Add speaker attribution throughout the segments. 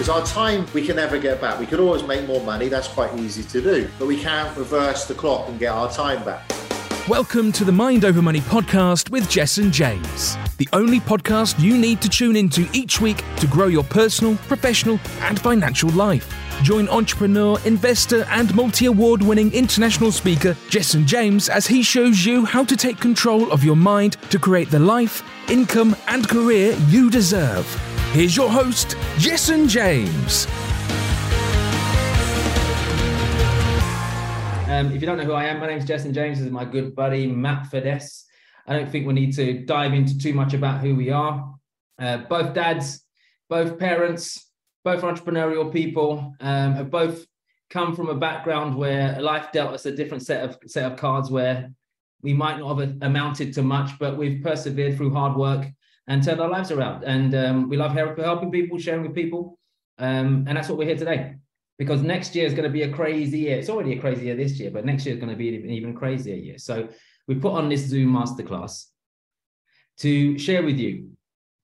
Speaker 1: because our time we can never get back. We could always make more money, that's quite easy to do, but we can't reverse the clock and get our time back.
Speaker 2: Welcome to the Mind Over Money podcast with Jason James, the only podcast you need to tune into each week to grow your personal, professional, and financial life. Join entrepreneur, investor, and multi award winning international speaker Jason James as he shows you how to take control of your mind to create the life, income, and career you deserve. Here's your host, and James.
Speaker 3: Um, if you don't know who I am, my name is Jason James. This is my good buddy Matt Fiddes. I don't think we need to dive into too much about who we are. Uh, both dads, both parents, both entrepreneurial people, um, have both come from a background where life dealt us a different set of set of cards where we might not have amounted to much, but we've persevered through hard work and turned our lives around. And um, we love helping people, sharing with people, um, and that's what we're here today because next year is going to be a crazy year. It's already a crazy year this year, but next year is going to be an even crazier year. So we put on this Zoom masterclass to share with you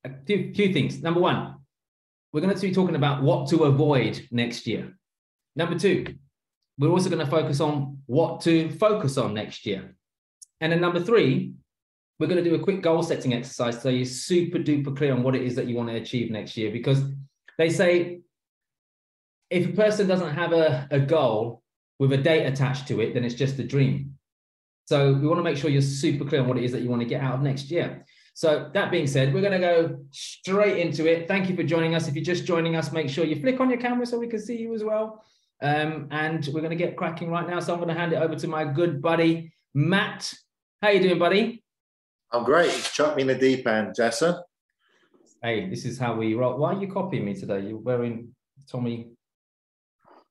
Speaker 3: a few, few things. Number one, we're going to be talking about what to avoid next year. Number two, we're also going to focus on what to focus on next year. And then number three, we're going to do a quick goal setting exercise so you're super duper clear on what it is that you want to achieve next year because they say if a person doesn't have a, a goal with a date attached to it, then it's just a dream. So we want to make sure you're super clear on what it is that you want to get out of next year. So that being said, we're going to go straight into it. Thank you for joining us. If you're just joining us, make sure you flick on your camera so we can see you as well. Um, and we're going to get cracking right now. So I'm going to hand it over to my good buddy Matt. How you doing, buddy?
Speaker 1: I'm great. Chuck me in the deep end, Jessa.
Speaker 3: Hey, this is how we roll. Why are you copying me today? You're wearing Tommy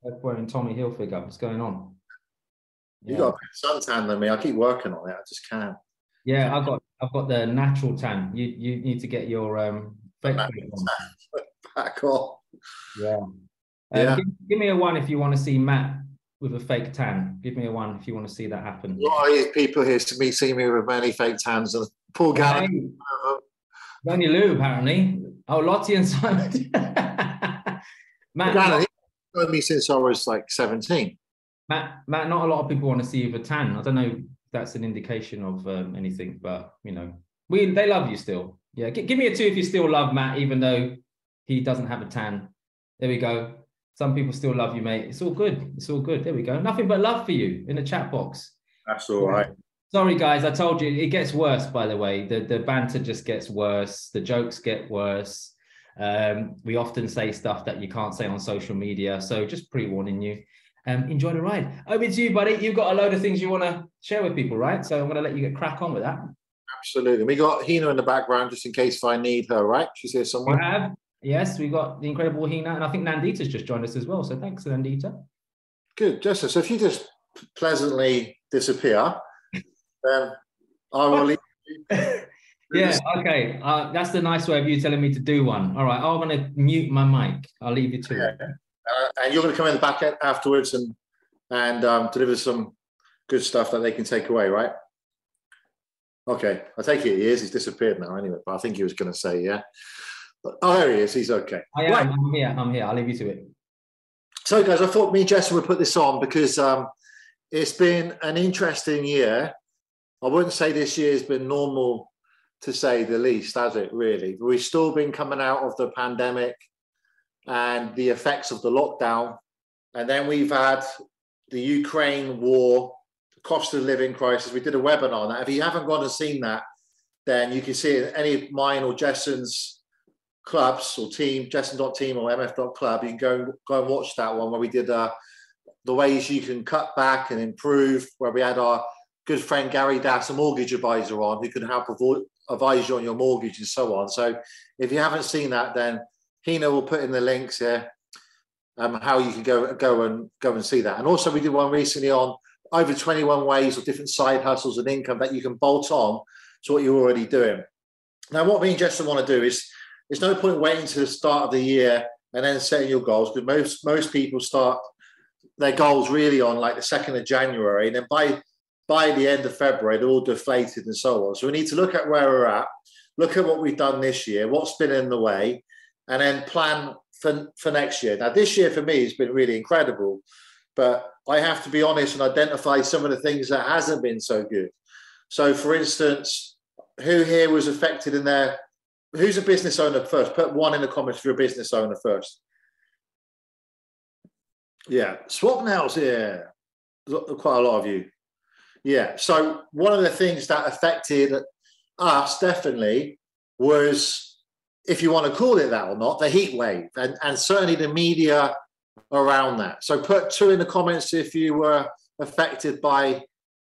Speaker 3: wearing Tommy Hilfiger. What's going on?
Speaker 1: You yeah. got a suntan than me. I keep working on it. I just can't.
Speaker 3: Yeah, I've got I've got the natural tan. You you need to get your um fake
Speaker 1: back off.
Speaker 3: Yeah. Um, yeah. Give, give, me a one if you want to see Matt with a fake tan. Give me a one if you want to see that happen.
Speaker 1: Why people here to me see me with many fake tans and poor guy. Hey,
Speaker 3: only Lou apparently. Oh, Lottie and Simon.
Speaker 1: Matt, known me since I was like 17.
Speaker 3: Matt, Matt, not a lot of people want to see you with a tan. I don't know if that's an indication of um, anything, but you know, we they love you still. Yeah, G- give me a two if you still love Matt, even though he doesn't have a tan. There we go. Some people still love you, mate. It's all good. It's all good. There we go. Nothing but love for you in the chat box.
Speaker 1: That's all right.
Speaker 3: Sorry, guys. I told you it gets worse. By the way, the the banter just gets worse. The jokes get worse. Um, we often say stuff that you can't say on social media. So just pre warning you. Um, enjoy the ride. Over to you, buddy. You've got a load of things you want to share with people, right? So I'm going to let you get crack on with that.
Speaker 1: Absolutely. We got Hina in the background just in case if I need her, right? She's here somewhere.
Speaker 3: Yes, we got the incredible Hina. And I think Nandita's just joined us as well. So thanks, Nandita.
Speaker 1: Good, Jessica. So if you just pleasantly disappear, then I will leave.
Speaker 3: Yeah, okay. Uh, that's the nice way of you telling me to do one. All right, I'm going to mute my mic. I'll leave you to it.
Speaker 1: Uh, and you're going to come in the back afterwards and and um, deliver some good stuff that they can take away, right? Okay, I take it he is. He's disappeared now, anyway. But I think he was going to say, yeah. Oh, there he is. He's okay.
Speaker 3: I am. Right. I'm here. I'm here. I'll leave you to it.
Speaker 1: So, guys, I thought me and Jess would put this on because um, it's been an interesting year. I wouldn't say this year has been normal to say the least, has it really? We've still been coming out of the pandemic and the effects of the lockdown. And then we've had the Ukraine war, the cost of living crisis. We did a webinar on that. If you haven't gone and seen that, then you can see it in any of mine or Jason's clubs or team, Jesson.team or MF.club. You can go, go and watch that one where we did uh, the ways you can cut back and improve, where we had our good friend Gary Das, a mortgage advisor, on who can help advise you on your mortgage and so on. So if you haven't seen that, then Hina will put in the links here um, how you can go go and go and see that. And also we did one recently on over 21 ways of different side hustles and income that you can bolt on to what you're already doing. Now, what me and Jason want to do is there's no point waiting to the start of the year and then setting your goals because most most people start their goals really on like the second of January, and then by by the end of February, they're all deflated and so on. So we need to look at where we're at, look at what we've done this year, what's been in the way, and then plan for, for next year. Now, this year for me has been really incredible, but I have to be honest and identify some of the things that hasn't been so good. So, for instance, who here was affected in their who's a business owner first? Put one in the comments if you're a business owner first. Yeah, Swapnails here. Quite a lot of you. Yeah. So one of the things that affected us definitely was, if you want to call it that or not, the heat wave, and, and certainly the media around that. So put two in the comments if you were affected by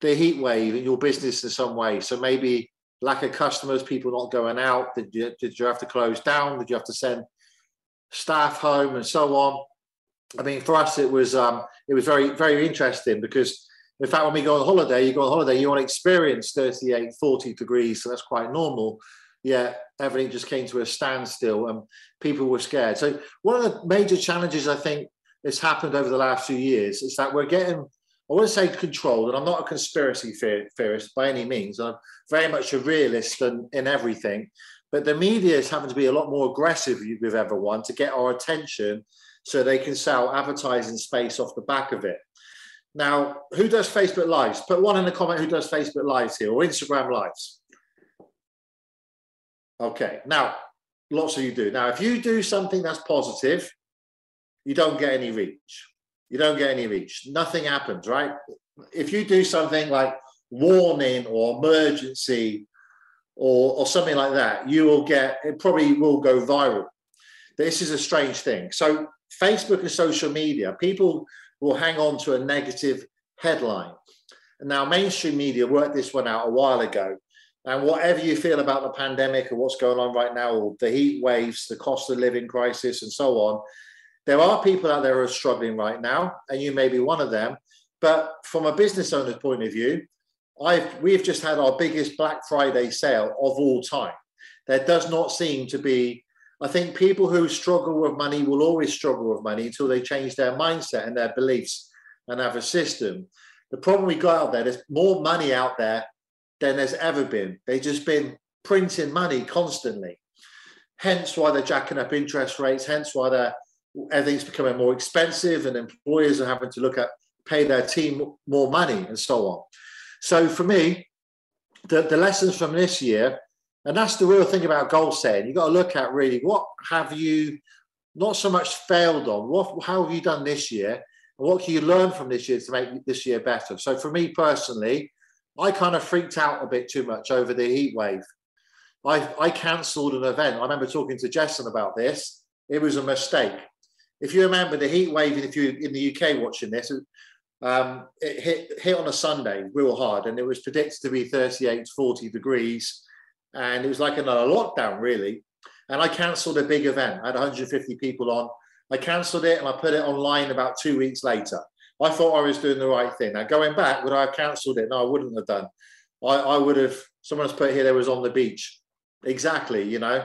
Speaker 1: the heat wave in your business in some way. So maybe lack of customers, people not going out? Did you, did you have to close down? Did you have to send staff home and so on? I mean, for us, it was um, it was very very interesting because in fact, when we go on holiday, you go on holiday, you want to experience 38, 40 degrees, so that's quite normal. Yeah, everything just came to a standstill and people were scared. So one of the major challenges I think that's happened over the last few years is that we're getting I want to say controlled, and I'm not a conspiracy theorist by any means. I'm very much a realist in, in everything. But the media is having to be a lot more aggressive with everyone to get our attention so they can sell advertising space off the back of it. Now, who does Facebook Lives? Put one in the comment who does Facebook Lives here or Instagram Lives. Okay, now, lots of you do. Now, if you do something that's positive, you don't get any reach you don't get any reach. Nothing happens, right? If you do something like warning or emergency or, or something like that, you will get, it probably will go viral. This is a strange thing. So, Facebook and social media, people will hang on to a negative headline. Now, mainstream media worked this one out a while ago. And whatever you feel about the pandemic or what's going on right now, or the heat waves, the cost of living crisis, and so on, there are people out there who are struggling right now, and you may be one of them. But from a business owner's point of view, I've we've just had our biggest Black Friday sale of all time. There does not seem to be. I think people who struggle with money will always struggle with money until they change their mindset and their beliefs and have a system. The problem we got out there, there's more money out there than there's ever been. They've just been printing money constantly. Hence why they're jacking up interest rates, hence why they're everything's becoming more expensive and employers are having to look at pay their team more money and so on. So for me, the, the lessons from this year, and that's the real thing about goal setting, you've got to look at really what have you not so much failed on, what how have you done this year, and what can you learn from this year to make this year better? So for me personally, I kind of freaked out a bit too much over the heat wave. I, I cancelled an event. I remember talking to Jason about this. It was a mistake if you remember the heat wave, if you're in the UK watching this, um, it hit, hit on a Sunday real hard, and it was predicted to be 38 to 40 degrees, and it was like another lockdown, really. And I cancelled a big event. I had 150 people on. I cancelled it and I put it online about two weeks later. I thought I was doing the right thing. Now, going back, would I have cancelled it? No, I wouldn't have done. I, I would have, someone's put here, there was on the beach. Exactly, you know.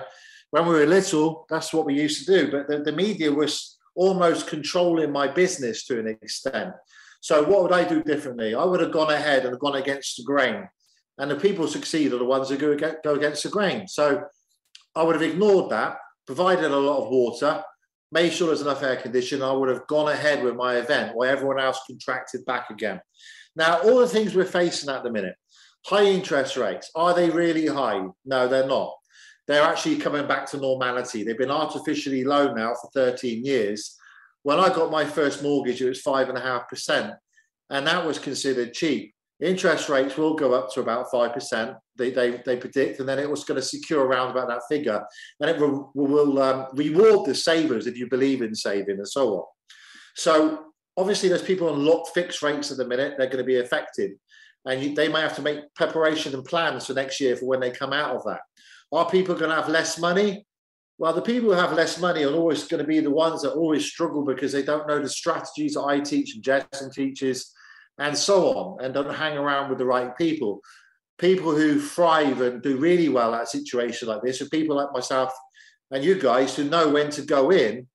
Speaker 1: When we were little, that's what we used to do. But the, the media was almost controlling my business to an extent. So what would I do differently? I would have gone ahead and gone against the grain. And the people succeed are the ones who go, against the grain. So I would have ignored that, provided a lot of water, made sure there's enough air conditioning. I would have gone ahead with my event while everyone else contracted back again. Now, all the things we're facing at the minute, high interest rates, are they really high? No, they're not they're actually coming back to normality. They've been artificially low now for 13 years. When I got my first mortgage, it was five and a half percent, and that was considered cheap. Interest rates will go up to about five percent. They, they, they predict, and then it was going to secure around about that figure, and it will, will um, reward the savers if you believe in saving and so on. So obviously, there's people on locked fixed rates at the minute. They're going to be affected, and you, they may have to make preparation and plans for next year for when they come out of that. Are people going to have less money? Well, the people who have less money are always going to be the ones that always struggle because they don't know the strategies that I teach and Jason teaches and so on, and don't hang around with the right people. People who thrive and do really well at a situation like this are people like myself and you guys who know when to go in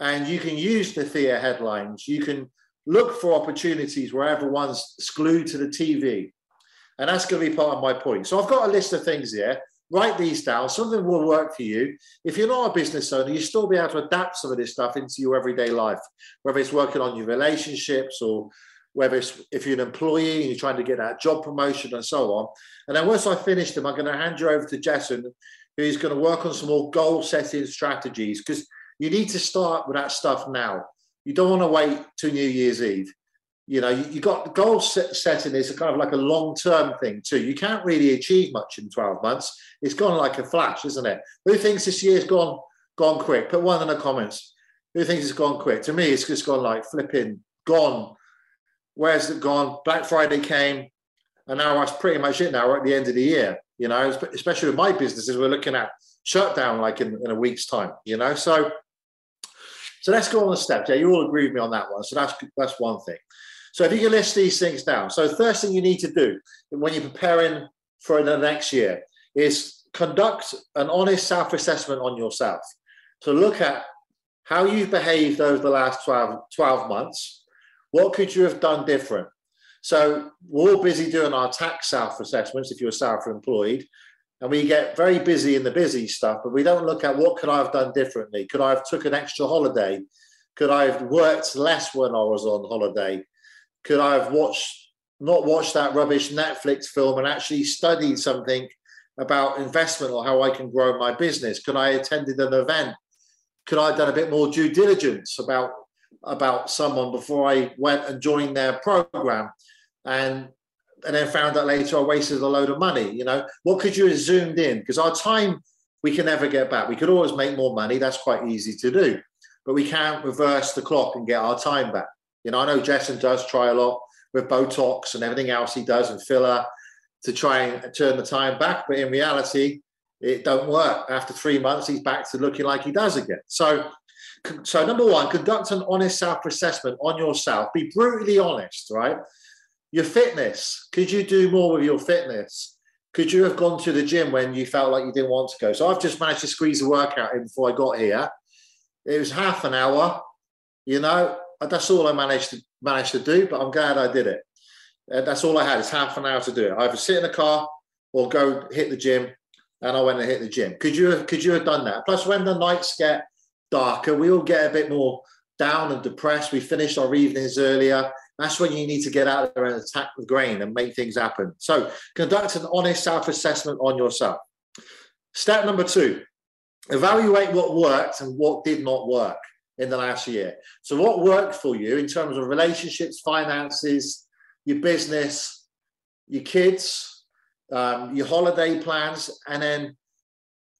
Speaker 1: and you can use the fear headlines. You can look for opportunities where everyone's glued to the TV. And that's going to be part of my point. So I've got a list of things here write these down. Something will work for you. If you're not a business owner, you still be able to adapt some of this stuff into your everyday life, whether it's working on your relationships or whether it's if you're an employee and you're trying to get that job promotion and so on. And then once I finish them, I'm going to hand you over to Jason, who's going to work on some more goal setting strategies because you need to start with that stuff now. You don't want to wait till New Year's Eve. You know, you, you got goal set, setting is kind of like a long term thing too. You can't really achieve much in 12 months. It's gone like a flash, isn't it? Who thinks this year's gone gone quick? Put one in the comments. Who thinks it's gone quick? To me, it's just gone like flipping gone. Where's it gone? Black Friday came, and now that's pretty much it. Now we're at the end of the year. You know, especially with my businesses, we're looking at shutdown like in, in a week's time. You know, so so let's go on the steps. Yeah, you all agree with me on that one. So that's that's one thing. So if you can list these things down. So the first thing you need to do when you're preparing for the next year is conduct an honest self-assessment on yourself. So look at how you've behaved over the last 12, 12 months. What could you have done different? So we're all busy doing our tax self-assessments if you're self-employed. And we get very busy in the busy stuff, but we don't look at what could I have done differently? Could I have took an extra holiday? Could I have worked less when I was on holiday? Could I have watched not watched that rubbish Netflix film and actually studied something about investment or how I can grow my business? Could I attended an event? Could I have done a bit more due diligence about about someone before I went and joined their program? And and then found out later I wasted a load of money. You know, what could you have zoomed in? Because our time we can never get back. We could always make more money. That's quite easy to do, but we can't reverse the clock and get our time back. You know, I know Jason does try a lot with Botox and everything else he does and filler to try and turn the time back, but in reality, it don't work. After three months, he's back to looking like he does again. So, so number one, conduct an honest self-assessment on yourself. Be brutally honest, right? Your fitness. Could you do more with your fitness? Could you have gone to the gym when you felt like you didn't want to go? So I've just managed to squeeze a workout in before I got here. It was half an hour. You know, that's all I managed to manage to do. But I'm glad I did it. And that's all I had. It's half an hour to do it. Either sit in the car or go hit the gym. And I went and hit the gym. Could you have, could you have done that? Plus, when the nights get darker, we all get a bit more down and depressed. We finish our evenings earlier. That's when you need to get out there and attack the grain and make things happen. So conduct an honest self-assessment on yourself. Step number two, evaluate what worked and what did not work in the last year. So what worked for you in terms of relationships, finances, your business, your kids, um, your holiday plans, and then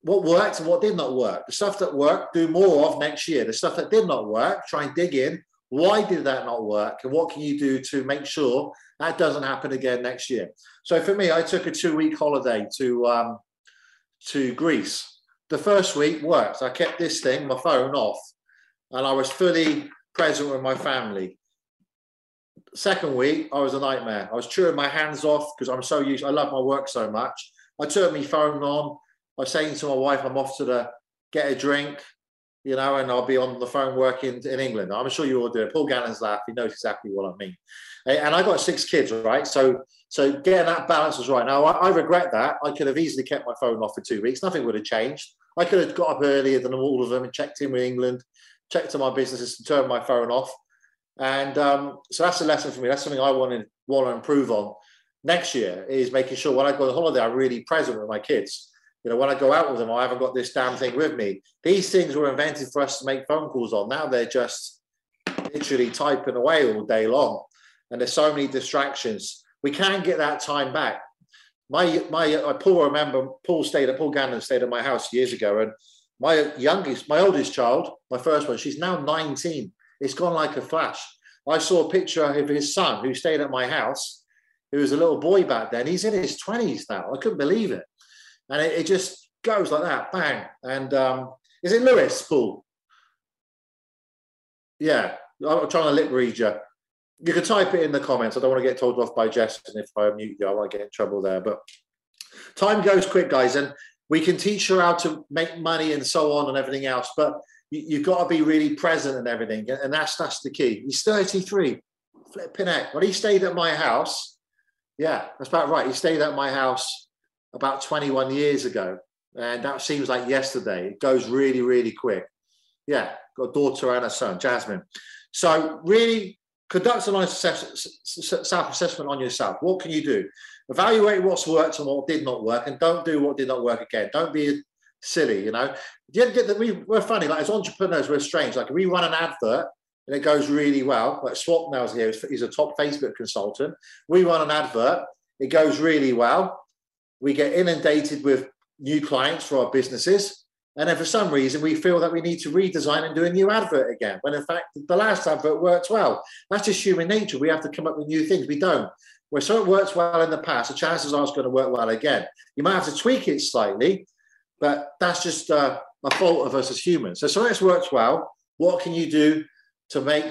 Speaker 1: what worked and what did not work. The stuff that worked, do more of next year. The stuff that did not work, try and dig in why did that not work? And what can you do to make sure that doesn't happen again next year? So for me, I took a two week holiday to, um, to Greece. The first week worked. I kept this thing, my phone off, and I was fully present with my family. Second week, I was a nightmare. I was chewing my hands off because I'm so used. I love my work so much. I turned my phone on. I was saying to my wife, I'm off to the get a drink you know, and I'll be on the phone working in England. I'm sure you all do it. Paul Gannon's laugh. He knows exactly what I mean. And I got six kids, right? So, so getting that balance was right. Now, I, I regret that. I could have easily kept my phone off for two weeks. Nothing would have changed. I could have got up earlier than all of them and checked in with England, checked on my businesses and turned my phone off. And um, so that's a lesson for me. That's something I want to want to improve on next year is making sure when I go on holiday, I'm really present with my kids. You know, when I go out with them, I haven't got this damn thing with me. These things were invented for us to make phone calls on. Now they're just literally typing away all day long. And there's so many distractions. We can get that time back. My my uh, Paul remember Paul stayed at Paul Gannon stayed at my house years ago, and my youngest, my oldest child, my first one, she's now 19. It's gone like a flash. I saw a picture of his son who stayed at my house, who was a little boy back then. He's in his 20s now. I couldn't believe it and it, it just goes like that, bang. And um, is it Lewis, Paul? Yeah, I'm trying to lip read you. You can type it in the comments. I don't want to get told off by Jess, and if I mute you, I won't get in trouble there. But time goes quick, guys, and we can teach her how to make money and so on and everything else. But you, have got to be really present and everything, and that's that's the key. He's 33, flipping heck. When he stayed at my house, yeah, that's about right. He stayed at my house about 21 years ago. And that seems like yesterday. It goes really, really quick. Yeah, got a daughter and a son, Jasmine. So really conduct an honest self-assessment on yourself. What can you do? Evaluate what's worked and what did not work, and don't do what did not work again. Don't be silly, you know. We, we're funny, like as entrepreneurs, we're strange. Like we run an advert and it goes really well. Like Swapnel's here, he's a top Facebook consultant. We run an advert, it goes really well. We get inundated with new clients for our businesses. And then for some reason, we feel that we need to redesign and do a new advert again, when in fact, the last advert worked well. That's just human nature. We have to come up with new things. We don't. Where something works well in the past, the chances are it's going to work well again. You might have to tweak it slightly, but that's just uh, a fault of us as humans. So something's worked well. What can you do to make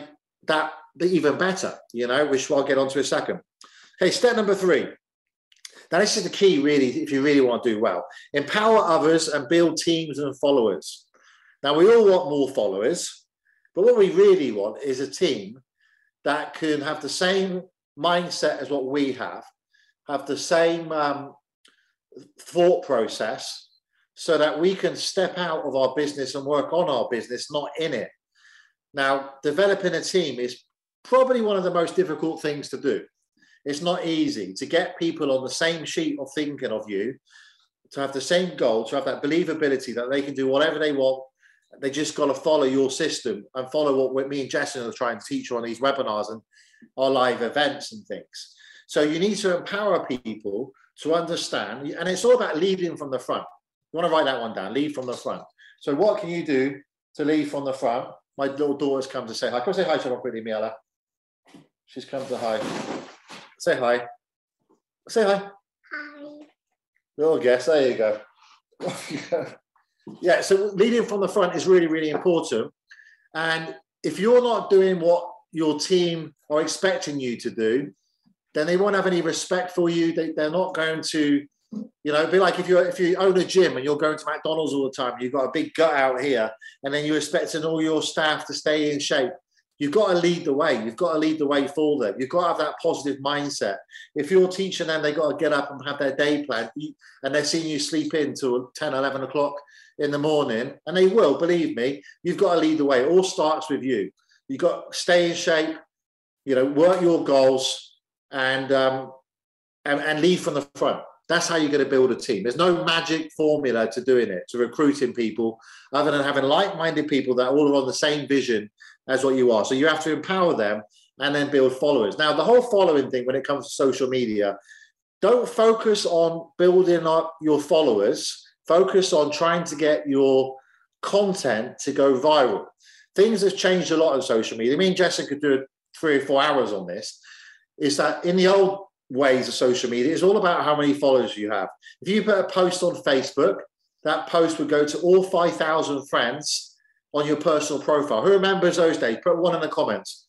Speaker 1: that even better? You know, which I'll get onto a second. Okay, step number three now, this is the key, really, if you really want to do well. Empower others and build teams and followers. Now, we all want more followers, but what we really want is a team that can have the same mindset as what we have, have the same um, thought process, so that we can step out of our business and work on our business, not in it. Now, developing a team is probably one of the most difficult things to do. It's not easy to get people on the same sheet of thinking of you, to have the same goal, to have that believability that they can do whatever they want. They just got to follow your system and follow what me and Jason are trying to teach you on these webinars and our live events and things. So you need to empower people to understand, and it's all about leading from the front. You want to write that one down, lead from the front. So what can you do to lead from the front? My little daughter's come to say hi. Come say hi to her quickly, Miela. She's come to hi. Say hi. Say hi. Hi. Little guess. There you go. yeah. So leading from the front is really, really important. And if you're not doing what your team are expecting you to do, then they won't have any respect for you. They, they're not going to, you know, be like if you if you own a gym and you're going to McDonald's all the time, you've got a big gut out here, and then you're expecting all your staff to stay in shape. You've got to lead the way. You've got to lead the way for them. You've got to have that positive mindset. If you're teaching them, they've got to get up and have their day plan, and they're seeing you sleep in till 10, 11 o'clock in the morning, and they will, believe me, you've got to lead the way. It all starts with you. You've got stay in shape, you know, work your goals, and, um, and, and lead from the front. That's how you're going to build a team. There's no magic formula to doing it, to recruiting people, other than having like minded people that all are on the same vision as what you are. So you have to empower them and then build followers. Now, the whole following thing when it comes to social media, don't focus on building up your followers, focus on trying to get your content to go viral. Things have changed a lot on social media. I mean, Jessica could do three or four hours on this. Is that in the old ways of social media, it's all about how many followers you have. If you put a post on Facebook, that post would go to all 5,000 friends on your personal profile. Who remembers those days? Put one in the comments.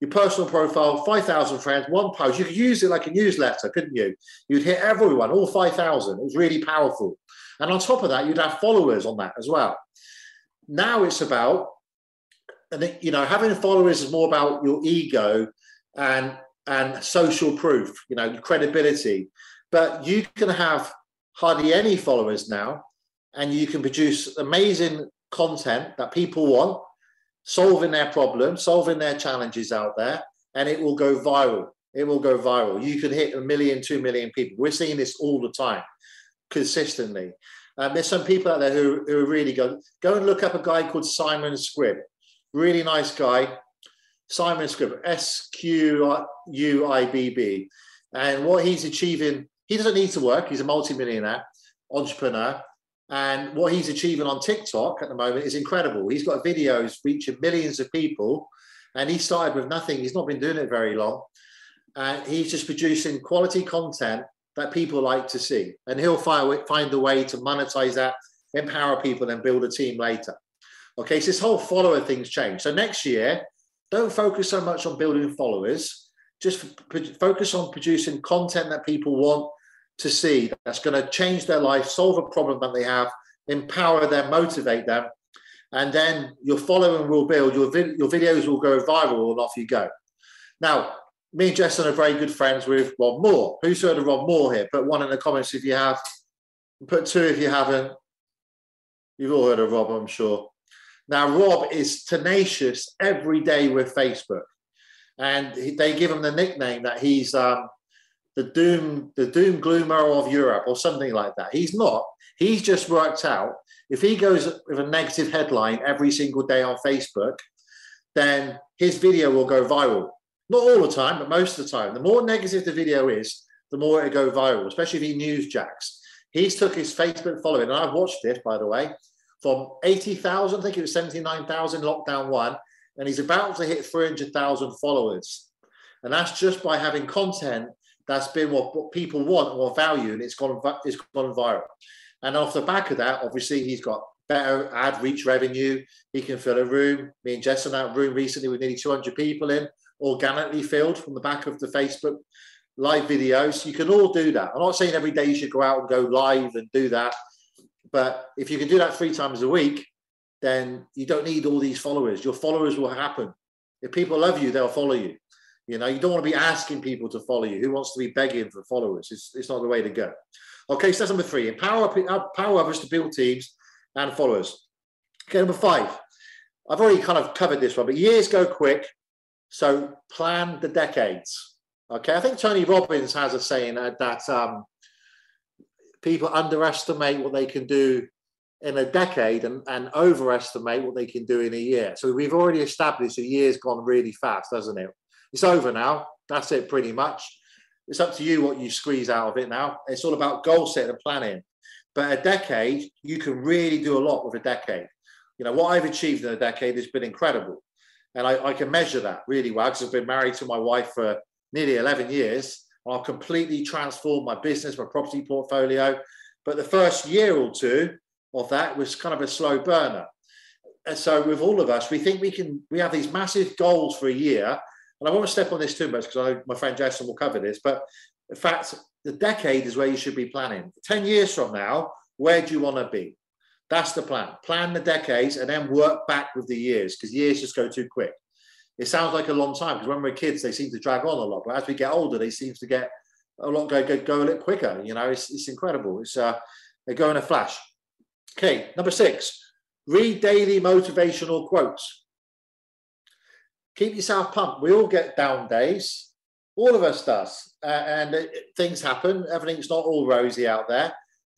Speaker 1: Your personal profile, 5,000 friends, one post. You could use it like a newsletter, couldn't you? You'd hit everyone, all 5,000. It was really powerful. And on top of that, you'd have followers on that as well. Now it's about, and you know, having followers is more about your ego and and social proof, you know, credibility. But you can have hardly any followers now, and you can produce amazing content that people want, solving their problems, solving their challenges out there, and it will go viral. It will go viral. You could hit a million, two million people. We're seeing this all the time, consistently. Um, there's some people out there who, who are really good. Go and look up a guy called Simon Squibb. Really nice guy. Simon Squibb, S Q U I B B. And what he's achieving, he doesn't need to work. He's a multimillionaire entrepreneur. And what he's achieving on TikTok at the moment is incredible. He's got videos reaching millions of people, and he started with nothing. He's not been doing it very long. And he's just producing quality content that people like to see. And he'll find a way to monetize that, empower people, and build a team later. Okay, so this whole follower thing's changed. So next year, don't focus so much on building followers. Just focus on producing content that people want to see that's going to change their life, solve a problem that they have, empower them, motivate them, and then your following will build. Your your videos will go viral, and off you go. Now, me and Jason are very good friends with Rob Moore. Who's heard of Rob Moore here? Put one in the comments if you have. Put two if you haven't. You've all heard of Rob, I'm sure. Now, Rob is tenacious every day with Facebook, and they give him the nickname that he's um, the doom, the doom gloomer of Europe, or something like that. He's not. He's just worked out if he goes with a negative headline every single day on Facebook, then his video will go viral. Not all the time, but most of the time. The more negative the video is, the more it go viral, especially if he news jacks. He's took his Facebook following, and I've watched this, by the way, from 80,000, I think it was 79,000 lockdown one, and he's about to hit 300,000 followers. And that's just by having content that's been what, people want or value, and it's gone, it's gone viral. And off the back of that, obviously, he's got better ad reach revenue. He can fill a room. Me and Jess in that room recently with nearly 200 people in, organically filled from the back of the Facebook live videos. You can all do that. I'm not saying every day you should go out and go live and do that. But if you can do that three times a week, then you don't need all these followers. Your followers will happen. If people love you, they'll follow you. You know, you don't want to be asking people to follow you. Who wants to be begging for followers? It's, it's not the way to go. Okay, so that's number three. Empower, empower others to build teams and followers. Okay, number five. I've already kind of covered this one, but years go quick. So plan the decades. Okay, I think Tony Robbins has a saying that, that um, people underestimate what they can do in a decade and, and overestimate what they can do in a year. So we've already established a year's gone really fast, hasn't it? It's over now. That's it, pretty much. It's up to you what you squeeze out of it now. It's all about goal setting and planning. But a decade, you can really do a lot with a decade. You know, what I've achieved in a decade has been incredible. And I, I can measure that really well because I've been married to my wife for nearly 11 years. I've completely transformed my business, my property portfolio. But the first year or two of that was kind of a slow burner. And so with all of us, we think we can, we have these massive goals for a year. And I won't step on this too much because I know my friend Jason will cover this. But in fact, the decade is where you should be planning. 10 years from now, where do you want to be? That's the plan. Plan the decades and then work back with the years because years just go too quick. It sounds like a long time because when we're kids, they seem to drag on a lot. But as we get older, they seem to get a lot go, go, go a little quicker. You know, it's, it's incredible. It's uh, they go in a flash. Okay, number six, read daily motivational quotes. Keep yourself pumped. We all get down days. All of us does, uh, and it, things happen. Everything's not all rosy out there.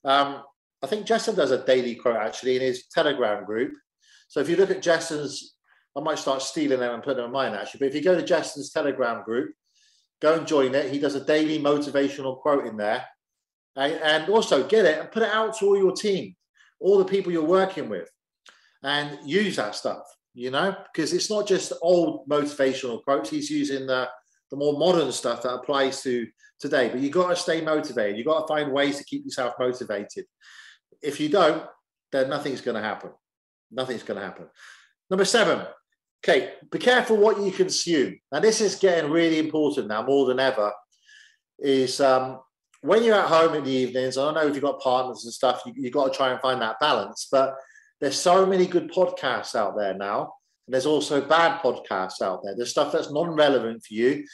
Speaker 1: Um, I think Jason does a daily quote actually in his Telegram group. So if you look at Jason's, I might start stealing them and putting them in mine actually. But if you go to Jason's Telegram group, go and join it. He does a daily motivational quote in there, and, also get it and put it out to all your team, all the people you're working with, and use that stuff. You know, because it's not just old motivational quotes. He's using the the more modern stuff that applies to today. But you've got to stay motivated. You've got to find ways to keep yourself motivated. If you don't, then nothing's going to happen. Nothing's going to happen. Number seven, okay, be careful what you consume. Now, this is getting really important now more than ever. Is um, when you're at home in the evenings, I don't know if you've got partners and stuff, you, you've got to try and find that balance. But there's so many good podcasts out there now and there's also bad podcasts out there. There's stuff that's non-relevant for you.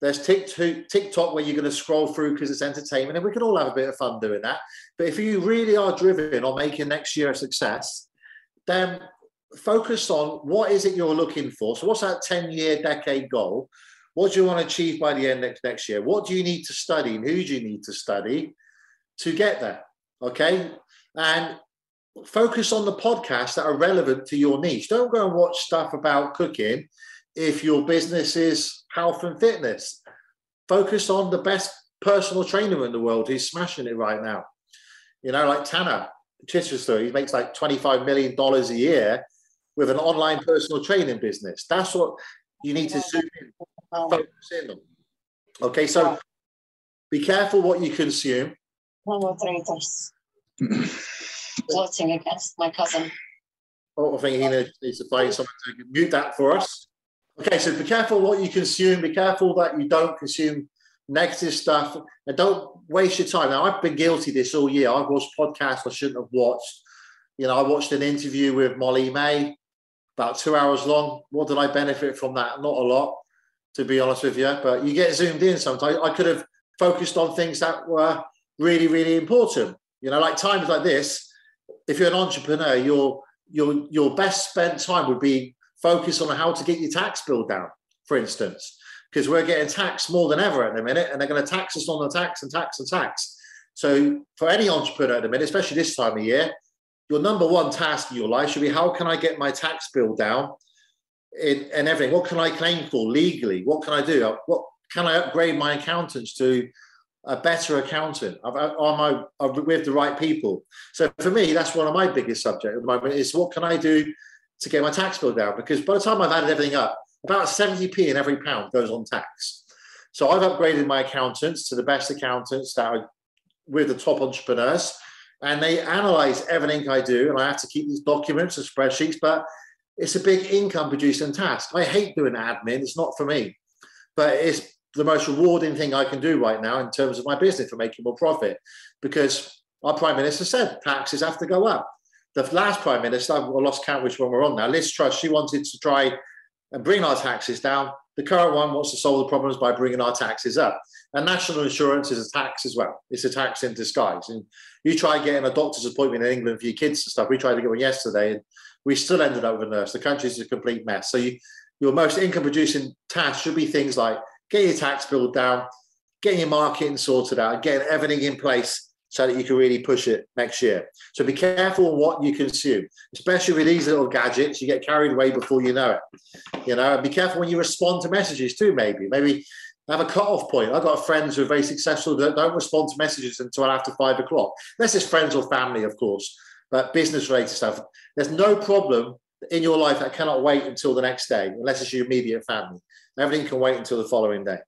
Speaker 1: There's TikTok, TikTok where you're going to scroll through because it's entertainment, and we can all have a bit of fun doing that. But if you really are driven on making next year a success, then focus on what is it you're looking for. So, what's that 10-year decade goal? What do you want to achieve by the end of next year? What do you need to study, and who do you need to study to get there? Okay, and focus on the podcasts that are relevant to your niche. Don't go and watch stuff about cooking if your business is health and fitness. Focus on the best personal trainer in the world who's smashing it right now. You know, like Tanner Chidester, he makes like $25 million a year with an online personal training business. That's what you need to zoom in, focus in on. Okay, so be careful what you consume.
Speaker 4: plotting against my cousin.
Speaker 1: Oh, I think he needs to find someone to mute that for us. Okay, so be careful what you consume. Be careful that you don't consume negative stuff, and don't waste your time. Now, I've been guilty this all year. I've watched podcasts I shouldn't have watched. You know, I watched an interview with Molly-Mae, about two hours long. What did I benefit from that? Not a lot, to be honest with you. But you get zoomed in sometimes. I could have focused on things that were really, really important You know, like times like this, if you're an entrepreneur, your your your best spent time would be focused on how to get your tax bill down, for instance, because we're getting taxed more than ever at the minute, and they're going to tax us on the tax and tax and tax. So for any entrepreneur at the minute, especially this time of year, your number one task in your life should be how can I get my tax bill down in, and everything? What can I claim for legally? What can I do? Uh, what can I upgrade my accountants to a better accountant? Uh, am I with the right people? So for me, that's one of my biggest subjects at the moment is what can I do to get my tax bill down? Because by the time I've added everything up, about 70p in every pound goes on tax. So I've upgraded my accountants to the best accountants that are with the top entrepreneurs and they analyze everything I do. And I have to keep these documents and spreadsheets, but it's a big income producing task. I hate doing admin, it's not for me, but it's the most rewarding thing I can do right now in terms of my business for making more profit because our prime minister said taxes have to go up. The last prime minister, I've lost count which one we're on now, Liz Truss, she wanted to try and bring our taxes down. The current one wants to solve the problems by bringing our taxes up. And national insurance is a tax as well. It's a tax in disguise. And you try getting a doctor's appointment in England for your kids and stuff. We tried to get one yesterday, and we still ended up with a nurse. The country's a complete mess. So you, your most income producing task should be things like getting your tax bill down, getting your marketing sorted out, getting everything in place so that you can really push it next year. So be careful what you consume, especially with these little gadgets. You get carried away before you know it. You know, and be careful when you respond to messages too. Maybe, maybe have a cut-off point. I've got friends who are very successful that don't respond to messages until after five o'clock. Unless it's friends or family, of course, but business-related stuff. There's no problem in your life that cannot wait until the next day, unless it's your immediate family. Everything can wait until the following day.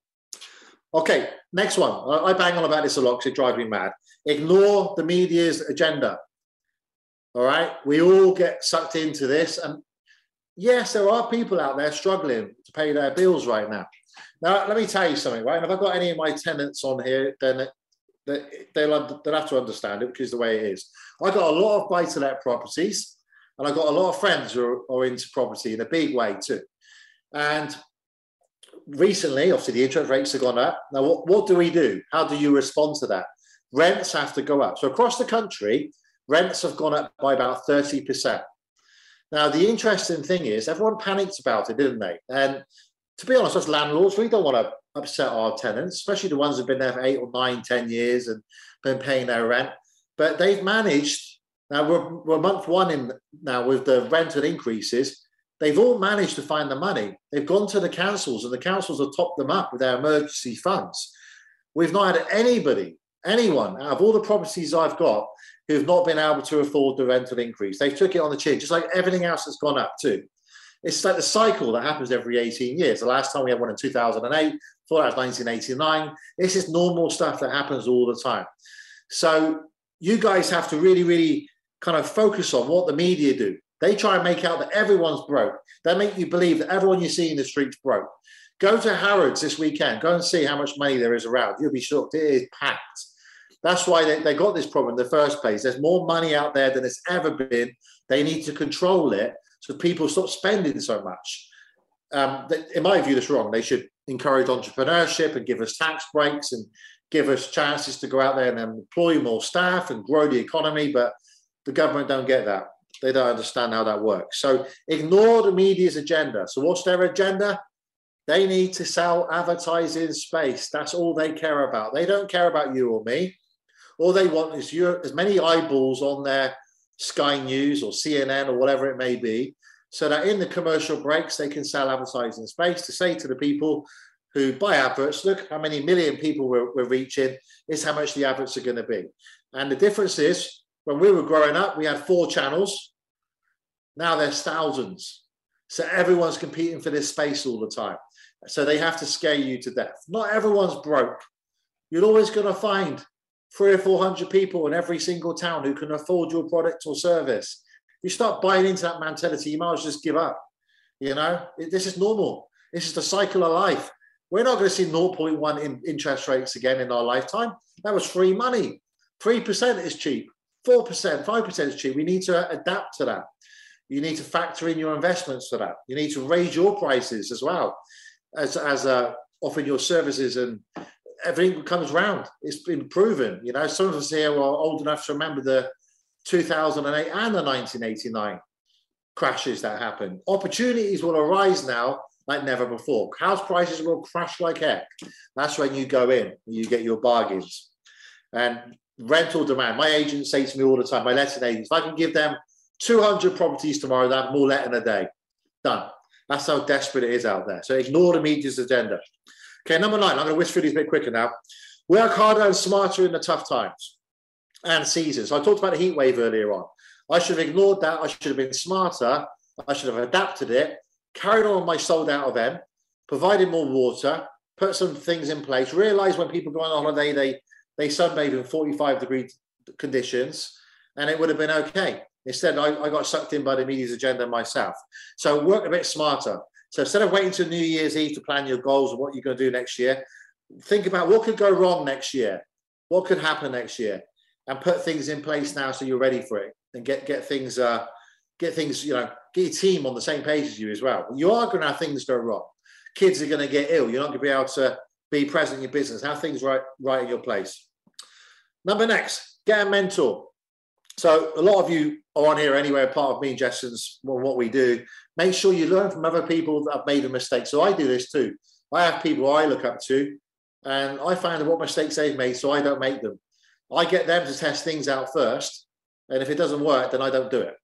Speaker 1: Okay, next one. I, bang on about this a lot because it drives me mad. Ignore the media's agenda. All right, we all get sucked into this, and yes, there are people out there struggling to pay their bills right now. Now, let me tell you something, right? And if I've got any of my tenants on here, then they'll, they'll have to understand it because the way it is. I've got a lot of buy-to-let properties, and I've got a lot of friends who are, are into property in a big way too. And recently, obviously, the interest rates have gone up. Now, what, what do we do? How do you respond to that? Rents have to go up. So across the country, rents have gone up by about 30%. Now, the interesting thing is everyone panicked about it, didn't they? And to be honest, as landlords, we don't want to upset our tenants, especially the ones who've been there for eight or nine, ten years and been paying their rent. But they've managed. Now we're, we're month one in now with the rental increases. They've all managed to find the money. They've gone to the councils, and the councils have topped them up with their emergency funds. We've not had anybody, anyone out of all the properties I've got who've not been able to afford the rental increase. They took it on the chin, just like everything else has gone up too. It's like the cycle that happens every 18 years. The last time we had one in 2008, before that was 1989. This is normal stuff that happens all the time. So you guys have to really, really kind of focus on what the media do. They try and make out that everyone's broke. They make you believe that everyone you see in the streets broke. Go to Harrods this weekend. Go and see how much money there is around. You'll be shocked. It is packed. That's why they, they got this problem in the first place. There's more money out there than there's ever been. They need to control it so people stop spending so much. Um, in my view, that's wrong. They should encourage entrepreneurship and give us tax breaks and give us chances to go out there and employ more staff and grow the economy. But the government don't get that. They don't understand how that works. So ignore the media's agenda. So what's their agenda? They need to sell advertising space. That's all they care about. They don't care about you or me. All they want is your, as many eyeballs on their Sky News or CNN or whatever it may be, so that in the commercial breaks they can sell advertising space to say to the people who buy adverts, look how many million people we're, we're reaching, is how much the adverts are going to be. And the difference is when we were growing up, we had four channels. Now there's thousands. So everyone's competing for this space all the time. So they have to scare you to death. Not everyone's broke. You're always going to find three or four hundred people in every single town who can afford your product or service. You start buying into that mentality, you might as well just give up. You know, this is normal. This is the cycle of life. We're not going to see 0.1 in interest rates again in our lifetime. That was free money. 3% is cheap. 4%, 5% is cheap. We need to adapt to that. You need to factor in your investments for that. You need to raise your prices as well as, as uh, offering your services and everything comes round. It's been proven. You know, some of us here are old enough to remember the 2008 and the 1989 crashes that happened. Opportunities will arise now like never before. House prices will crash like heck. That's when you go in and you get your bargains. And rental demand. My agents say to me all the time, my letting agents, if I can give them 200 properties tomorrow, have more letting a day. Done. That's how desperate it is out there. So ignore the media's agenda. Okay, number nine, I'm going to whisk through these a bit quicker now. Work harder and smarter in the tough times and seasons. So I talked about the heat wave earlier on. I should have ignored that. I should have been smarter. I should have adapted it, carried on my sold out of them, provided more water, put some things in place, realized when people go on holiday, they, they sunbathe in 45 degree conditions, and it would have been okay. Instead, I, I got sucked in by the media's agenda myself. So work a bit smarter. So instead of waiting till New Year's Eve to plan your goals and what you're going to do next year, think about what could go wrong next year, what could happen next year, and put things in place now so you're ready for it and get get things uh, get things you know get your team on the same page as you as well. You are going to have things go wrong. Kids are going to get ill. You're not going to be able to be present in your business. Have things right right in your place. Number next, get a mentor. So a lot of you are on here anyway, part of me and Jason's what we do. Make sure you learn from other people that have made a mistake. So I do this too. I have people I look up to, and I find out what mistakes they've made, so I don't make them. I get them to test things out first, and if it doesn't work, then I don't do it.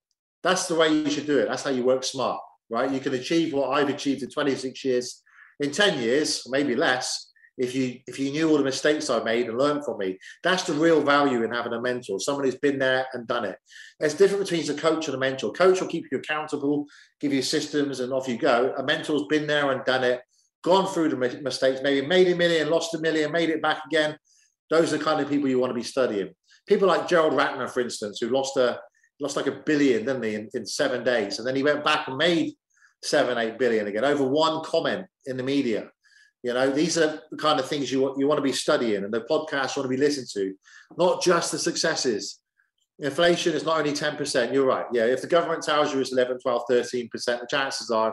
Speaker 1: That's the way you should do it. That's how you work smart, right? You can achieve what I've achieved in 26 years in 10 years, maybe less, if you if you knew all the mistakes I made and learned from me, that's the real value in having a mentor, someone who's been there and done it. There's different between a coach and a mentor. Coach will keep you accountable, give you systems, and off you go. A mentor's been there and done it, gone through the mistakes, maybe made a million, lost a million, made it back again. Those are the kind of people you want to be studying. People like Gerald Ratner, for instance, who lost a lost like a billion, didn't he, in, in seven days, and then he went back and made seven, eight billion again over one comment in the media. You know, these are the kind of things you want, you want to be studying and the podcasts want to be listened to, not just the successes. Inflation is not only 10%. You're right. Yeah. If the government tells you it's 11, 12, 13%, the chances are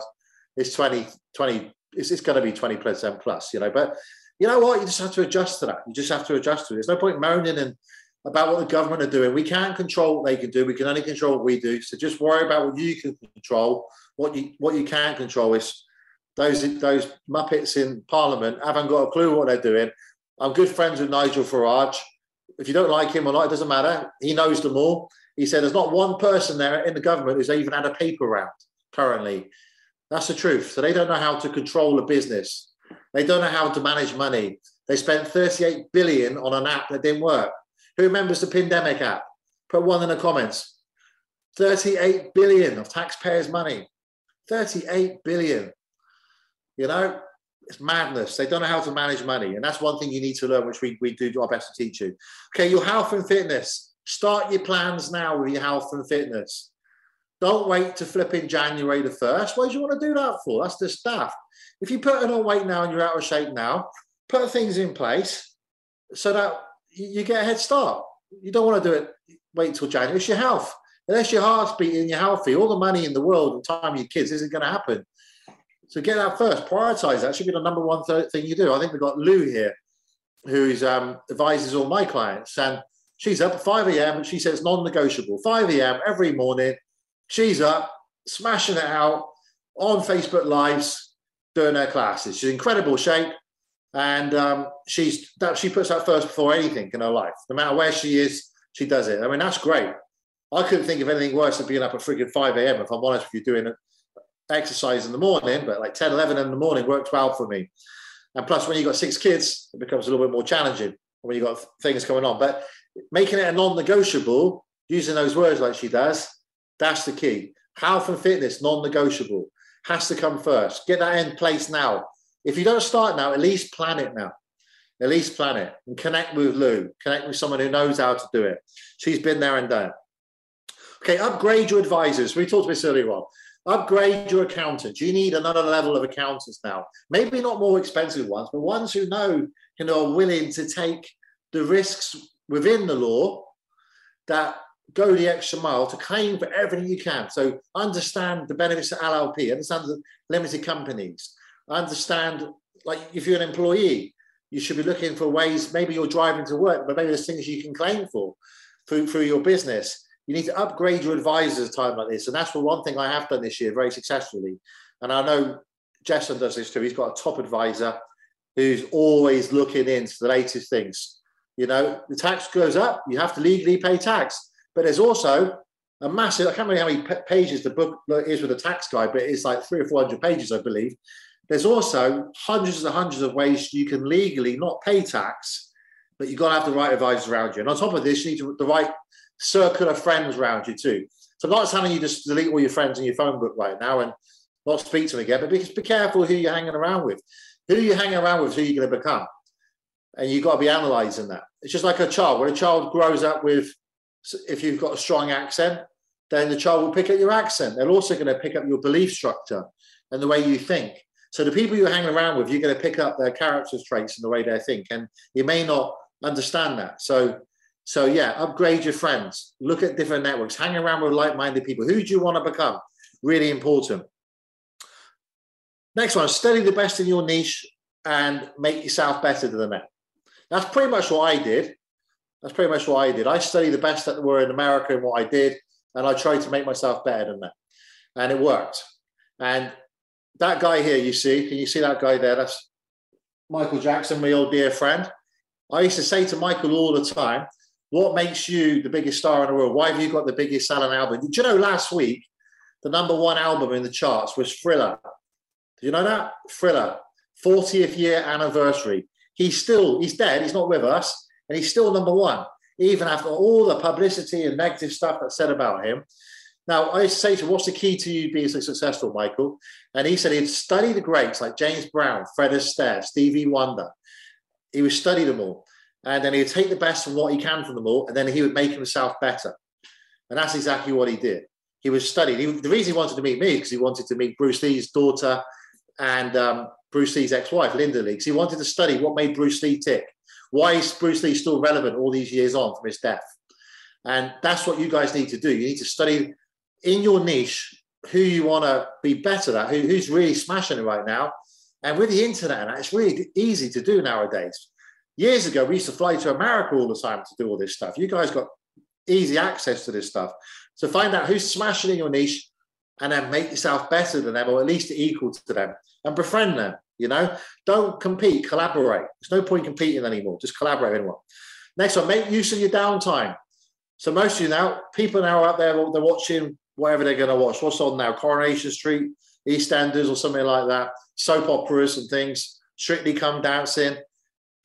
Speaker 1: it's 20, 20, it's, it's going to be 20% plus, you know. But you know what? You just have to adjust to that. You just have to adjust to it. There's no point moaning and about what the government are doing. We can't control what they can do. We can only control what we do. So just worry about what you can control. What you what you can't control is those those muppets in Parliament haven't got a clue what they're doing. I'm good friends with Nigel Farage. If you don't like him or not, it doesn't matter. He knows them all. He said there's not one person there in the government who's even had a paper round currently. That's the truth. So they don't know how to control a business. They don't know how to manage money. They spent 38 billion on an app that didn't work. Who remembers the pandemic app? Put one in the comments. 38 billion of taxpayers' money. 38 billion. You know, it's madness. They don't know how to manage money. And that's one thing you need to learn, which we, we do our best to teach you. Okay, your health and fitness. Start your plans now with your health and fitness. Don't wait to flip in January the 1st. Why do you want to do that for? That's the stuff. If you put it on weight now and you're out of shape now, put things in place so that you get a head start. You don't want to do it, wait till January. It's your health. Unless your heart's beating you're healthy, all the money in the world and time your kids isn't going to happen. So get that first, prioritize that. Should be the number one th- thing you do. I think we've got Lou here, who um, advises all my clients, and she's up at 5 a.m. and she says non-negotiable. 5 a.m. every morning, she's up, smashing it out on Facebook Lives, doing her classes. She's in incredible shape, and um, she's that she puts that first before anything in her life. No matter where she is, she does it. I mean, that's great. I couldn't think of anything worse than being up at freaking 5 a.m. if I'm honest with you, doing exercise in the morning, but like 10, 11 in the morning worked well for me. And plus, when you've got six kids, it becomes a little bit more challenging when you've got things going on. But making it a non negotiable, using those words like she does, that's the key. Health and fitness, non negotiable, has to come first. Get that in place now. If you don't start now, at least plan it now. At least plan it and connect with Lou, connect with someone who knows how to do it. She's been there and done. Okay, upgrade your advisors. We talked about this earlier on upgrade your accountants. You need another level of accountants now. Maybe not more expensive ones, but ones who know, you know, are willing to take the risks within the law that go the extra mile to claim for everything you can. So understand the benefits of LLP, understand the limited companies, understand like if you're an employee, you should be looking for ways. Maybe you're driving to work, but maybe there's things you can claim for through, through your business. You need to upgrade your advisors time like this. And that's one thing I have done this year very successfully. And I know Jason does this too. He's got a top advisor who's always looking into the latest things. You know, the tax goes up, you have to legally pay tax. But there's also a massive, I can't remember how many pages the book is with the tax guide, but it's like three or 400 pages, I believe. There's also hundreds and hundreds of ways you can legally not pay tax, but you've got to have the right advisors around you. And on top of this, you need to, the right circle of friends around you too. So I'm not telling you just delete all your friends in your phone book right now and not speak to them again, but be, be careful who you're hanging around with. Who you're hanging around with, who you're going to become. And you've got to be analysing that. It's just like a child. When a child grows up with, if you've got a strong accent, then the child will pick up your accent. They're also going to pick up your belief structure and the way you think. So the people you're hanging around with, you're going to pick up their character traits and the way they think, and you may not understand that. So, so yeah, upgrade your friends. Look at different networks. Hang around with like-minded people. Who do you want to become? Really important. Next one: study the best in your niche and make yourself better than that. That's pretty much what I did. That's pretty much what I did. I studied the best that were in America and what I did, and I tried to make myself better than that, and it worked. And that guy here, you see, can you see that guy there? That's Michael Jackson, my old dear friend. I used to say to Michael all the time, what makes you the biggest star in the world? Why have you got the biggest selling album? Did you know last week the number one album in the charts was Thriller? Did you know that? Thriller, 40th year anniversary. He's still, he's dead, he's not with us, and he's still number one, even after all the publicity and negative stuff that's said about him. Now, I say to him, what's the key to you being so successful, Michael? And he said he'd study the greats like James Brown, Fred Astaire, Stevie Wonder. He would study them all. And then he'd take the best from what he can from them all, and then he would make himself better. And that's exactly what he did. He was studying. He, the reason he wanted to meet me because he wanted to meet Bruce Lee's daughter and um, Bruce Lee's ex-wife, Linda Lee. Because he wanted to study what made Bruce Lee tick. Why is Bruce Lee still relevant all these years on from his death? And that's what you guys need to do. You need to study in your niche who you want to be better at, who, who's really smashing it right now. And with the internet, it's really easy to do nowadays. Years ago, we used to fly to America all the time to do all this stuff. You guys got easy access to this stuff. So find out who's smashing in your niche and then make yourself better than them or at least equal to them and befriend them. You know, don't compete, collaborate. There's no point competing anymore. Just collaborate with anyone. Next one, make use of your downtime. So most of you now, people now out there, they're watching whatever they're going to watch. What's on now? Coronation Street, EastEnders, or something like that. Soap operas and things. Strictly Come Dancing.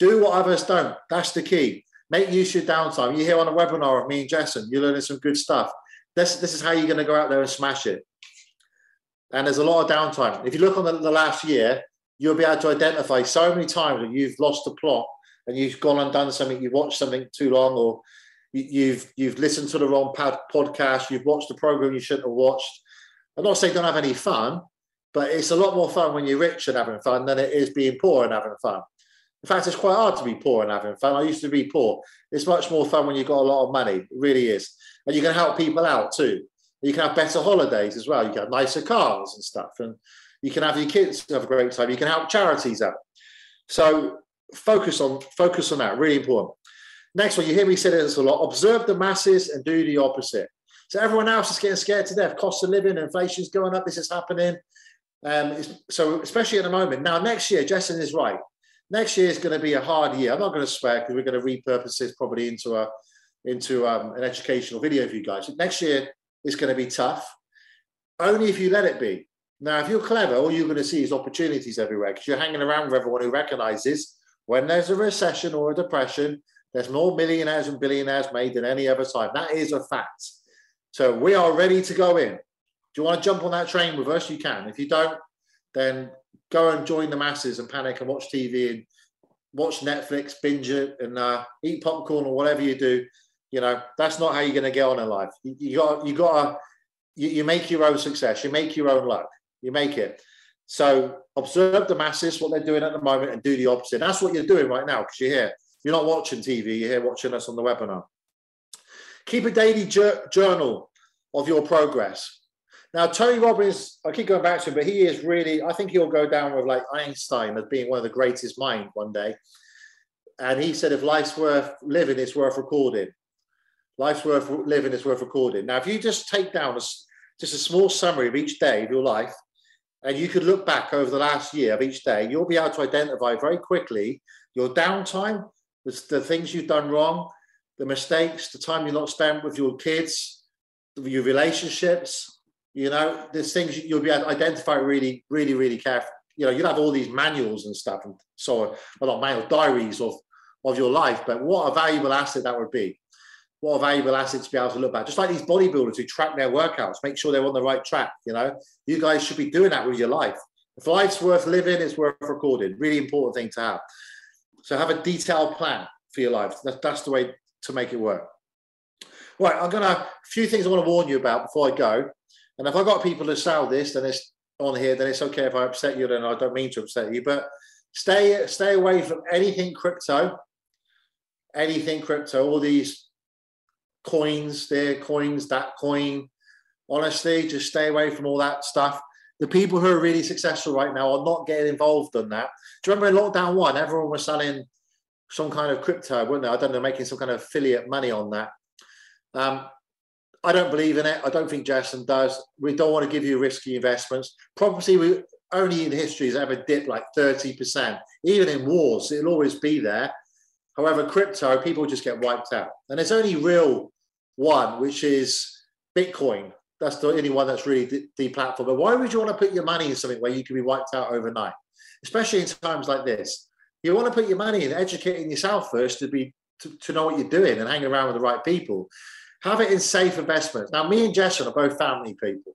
Speaker 1: Do what others don't. That's the key. Make use of your downtime. You're here on a webinar of me and Jason. You're learning some good stuff. This, this is how you're going to go out there and smash it. And there's a lot of downtime. If you look on the, the last year, you'll be able to identify so many times that you've lost the plot and you've gone and done something, you've watched something too long, or you've you've listened to the wrong podcast, you've watched the program you shouldn't have watched. I'm not saying don't have any fun, but it's a lot more fun when you're rich and having fun than it is being poor and having fun. In fact, it's quite hard to be poor and having fun. I used to be poor. It's much more fun when you've got a lot of money. It really is. And you can help people out too. You can have better holidays as well. You can have nicer cars and stuff. And you can have your kids have a great time. You can help charities out. So focus on focus on that. Really important. Next one, you hear me say this a lot observe the masses and do the opposite. So everyone else is getting scared to death. Cost of living, inflation's going up, this is happening. Um, so, especially at the moment. Now, next year, Jason is right. Next year is going to be a hard year. I'm not going to swear because we're going to repurpose this probably into a into um, an educational video for you guys. Next year is going to be tough, only if you let it be. Now, if you're clever, all you're going to see is opportunities everywhere because you're hanging around with everyone who recognizes when there's a recession or a depression, there's more millionaires and billionaires made than any other time. That is a fact. So we are ready to go in. Do you want to jump on that train with us? You can. If you don't, then go and join the masses and panic and watch TV and watch Netflix, binge it, and uh, eat popcorn or whatever you do. You know that's not how you're going to get on in life. You, got you got to you, you make your own success. You make your own luck. You make it. So observe the masses, what they're doing at the moment, and do the opposite. That's what you're doing right now because you're here. You're not watching TV, you're here watching us on the webinar. Keep a daily journal of your progress. Now, Tony Robbins, I keep going back to him, but he is really, I think he'll go down with like Einstein as being one of the greatest minds one day. and he said, if life's worth living, it's worth recording. Life's worth living, it's worth recording. Now, if you just take down a, just a small summary of each day of your life, and you could look back over the last year of each day, you'll be able to identify very quickly your downtime, the things you've done wrong, the mistakes, the time you're not spent with your kids, your relationships. You know, there's things you'll be able to identify really, really, really carefully. You know, you'll have all these manuals and stuff, and so on, well, not manual diaries of of your life. But what a valuable asset that would be. What a valuable asset to be able to look back. Just like these bodybuilders who track their workouts, make sure they're on the right track. You know, you guys should be doing that with your life. If life's worth living, it's worth recording. Really important thing to have. So have a detailed plan for your life. That's, that's the way to make it work. Right, I'm gonna a few things I want to warn you about before I go. And if I've got people to sell this, then it's on here, then it's okay if I upset you, then I don't mean to upset you. But stay stay away from anything crypto, anything crypto, all these coins, there, coins, that coin. Honestly, just stay away from all that stuff. The people who are really successful right now are not getting involved in that. Do you remember in lockdown one, everyone was selling some kind of crypto, weren't they? I don't know, making some kind of affiliate money on that. Um, I don't believe in it. I don't think Jason does. We don't want to give you risky investments. Property, we only in history has ever dipped like 30%. Even in wars, it'll always be there. However, crypto, people just get wiped out. And there's only real one, which is Bitcoin. That's the only one that's really the deplatformed. But why would you want to put your money in something where you can be wiped out overnight? Especially in times like this. You want to put your money in educating yourself first to be to, to know what you're doing and hang around with the right people. Have it in safe investments. Now, me and Jason are both family people.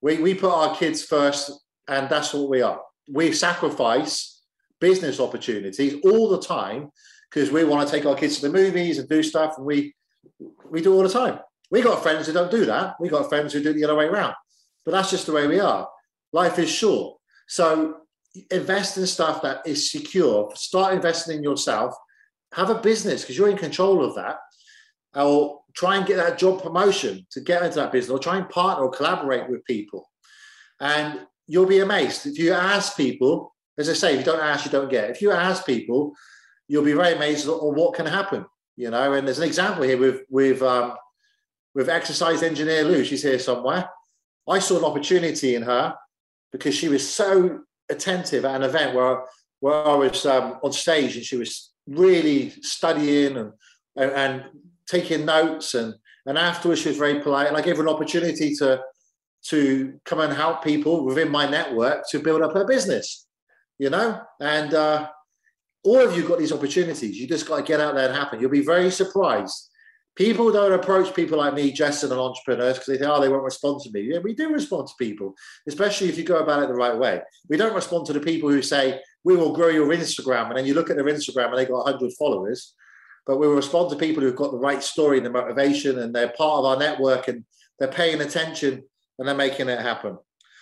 Speaker 1: We, we put our kids first, and that's what we are. We sacrifice business opportunities all the time because we want to take our kids to the movies and do stuff, and we we do all the time. We got friends who don't do that. We got friends who do it the other way around. But that's just the way we are. Life is short. So invest in stuff that is secure. Start investing in yourself. Have a business because you're in control of that. Or try and get that job promotion to get into that business, or try and partner or collaborate with people. And you'll be amazed. If you ask people, as I say, if you don't ask, you don't get. If you ask people, you'll be very amazed on what can happen. You know, and there's an example here with with um, with exercise engineer Lou. She's here somewhere. I saw an opportunity in her because she was so attentive at an event where where I was um, on stage and she was really studying and, and, and taking notes and and afterwards she was very polite and I gave her an opportunity to to come and help people within my network to build up her business, you know, and uh, all of you got these opportunities. You just got to get out there and happen. You'll be very surprised People don't approach people like me, Justin, and entrepreneurs because they think, oh, they won't respond to me. Yeah, we do respond to people, especially if you go about it the right way. We don't respond to the people who say, we will grow your Instagram. And then you look at their Instagram and they got 100 followers. But we respond to people who've got the right story and the motivation and they're part of our network and they're paying attention and they're making it happen.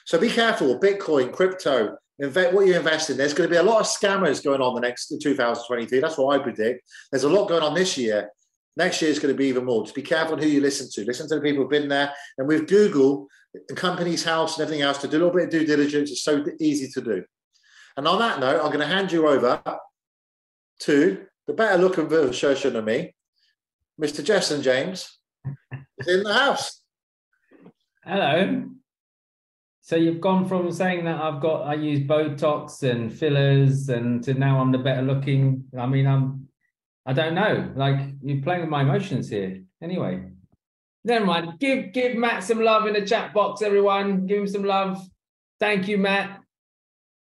Speaker 1: So be careful. Bitcoin, crypto, invest what you invest in. There's going to be a lot of scammers going on the next 2023. That's what I predict. There's a lot going on this year. Next year is going to be even more. Just be careful who you listen to. Listen to the people who've been there. And with Google, the company's house and everything else, to do a little bit of due diligence is so easy to do. And on that note, I'm going to hand you over to the better looking version of me, Mr. Jason James, is in the house.
Speaker 3: Hello. So you've gone from saying that I've got I use Botox and fillers and to now I'm the better looking. I mean, I'm I don't know. Like you're playing with my emotions here. Anyway, never mind. Give give Matt some love in the chat box, everyone. Give him some love. Thank you, Matt.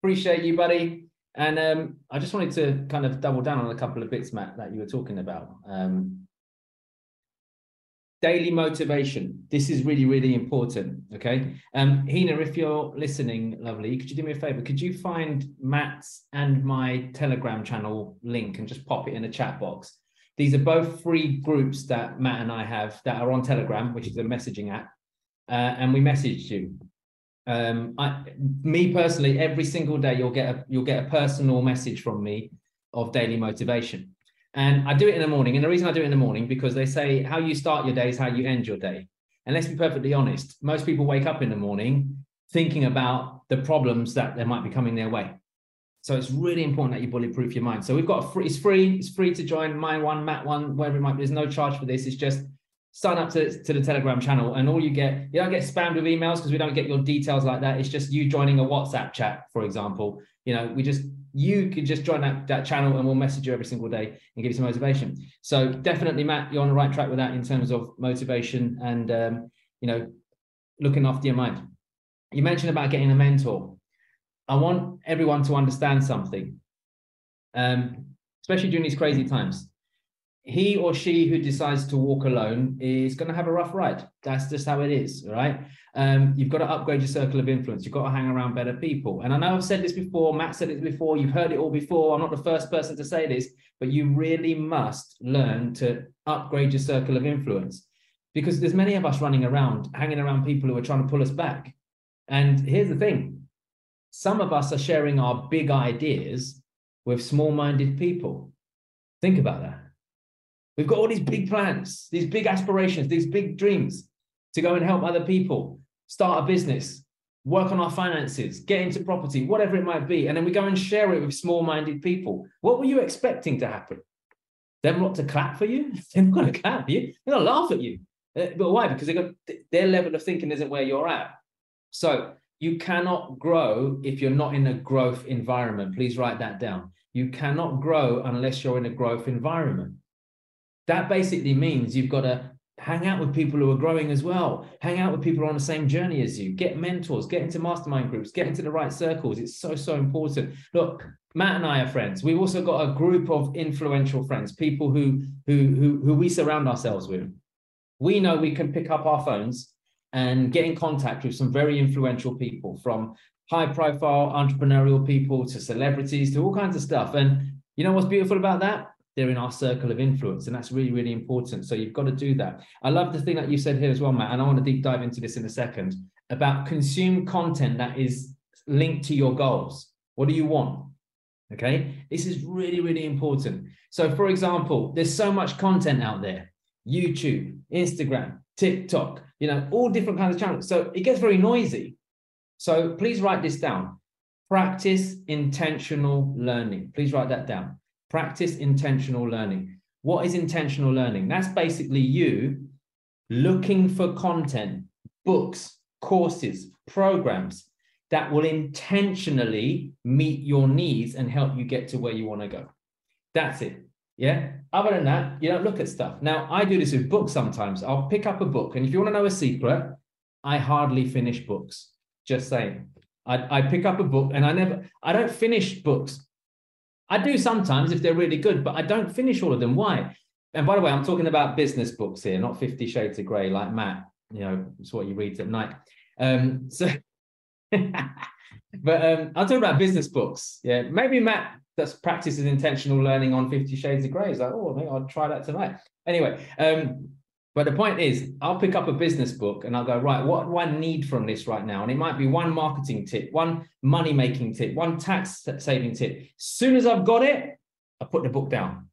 Speaker 3: Appreciate you, buddy. And um, I just wanted to kind of double down on a couple of bits, Matt, that you were talking about. Um, daily motivation. This is really, really important. Okay. Um, Hina, if you're listening, lovely, could you do me a favor? Could you find Matt's and my Telegram channel link and just pop it in the chat box? These are both free groups that Matt and I have that are on Telegram, which is a messaging app. Uh, and we messaged you. Um, I, me personally, every single day you'll get a you'll get a personal message from me of daily motivation. And I do it in the morning. And the reason I do it in the morning, because they say how you start your day is how you end your day. And let's be perfectly honest, most people wake up in the morning thinking about the problems that they might be coming their way. So it's really important that you bulletproof your mind. So we've got a free, it's free, it's free to join my one, Matt one, wherever it might be. There's no charge for this. It's just sign up to, to the Telegram channel and all you get, you don't get spammed with emails because we don't get your details like that. It's just you joining a WhatsApp chat, for example. You know, we just you could just join that, that channel and we'll message you every single day and give you some motivation. So definitely, Matt, you're on the right track with that in terms of motivation and um, you know, looking after your mind. You mentioned about getting a mentor. I want everyone to understand something, um, especially during these crazy times he or she who decides to walk alone is going to have a rough ride. That's just how it is, right? Um, you've got to upgrade your circle of influence. You've got to hang around better people. And I know I've said this before, Matt said it before, you've heard it all before. I'm not the first person to say this, but you really must learn to upgrade your circle of influence because there's many of us running around, hanging around people who are trying to pull us back. And here's the thing some of us are sharing our big ideas with small minded people. Think about that We've got all these big plans, these big aspirations, these big dreams to go and help other people, start a business, work on our finances, get into property, whatever it might be. And then we go and share it with small minded people. What were you expecting to happen? Them not to clap for you? They're not going to clap you. They're going to laugh at you. Uh, but why? Because got, their level of thinking isn't where you're at. So you cannot grow if you're not in a growth environment. Please write that down. You cannot grow unless you're in a growth environment. That basically means you've got to hang out with people who are growing as well. Hang out with people on the same journey as you. Get mentors, get into mastermind groups, get into the right circles. It's so, so important. Look, Matt and I are friends. We've also got a group of influential friends, people who, who, who, who we surround ourselves with. We know we can pick up our phones and get in contact with some very influential people from high profile entrepreneurial people to celebrities to all kinds of stuff. And you know what's beautiful about that? They're in our circle of influence. And that's really, really important. So you've got to do that. I love the thing that you said here as well, Matt, and I want to deep dive into this in a second about consume content that is linked to your goals. What do you want? Okay. This is really, really important. So, for example, there's so much content out there YouTube, Instagram, TikTok, you know, all different kinds of channels. So it gets very noisy. So please write this down. Practice intentional learning. Please write that down. Practice intentional learning. What is intentional learning? That's basically you looking for content, books, courses, programs that will intentionally meet your needs and help you get to where you want to go. That's it. Yeah. Other than that, you don't look at stuff. Now, I do this with books sometimes. I'll pick up a book, and if you want to know a secret, I hardly finish books. Just saying. I, I pick up a book and I never, I don't finish books I do sometimes if they're really good, but I don't finish all of them. Why? And by the way, I'm talking about business books here, not Fifty Shades of Grey, like Matt. You know, it's what you read at night. Um, so, but um, I'm talking about business books. Yeah, maybe Matt that's practices intentional learning on Fifty Shades of Grey is like, oh, I think I'll try that tonight. Anyway, um, but the point is, I'll pick up a business book and I'll go, right, what do I need from this right now? And it might be one marketing tip, one money making tip, one tax saving tip. As soon as I've got it, I put the book down.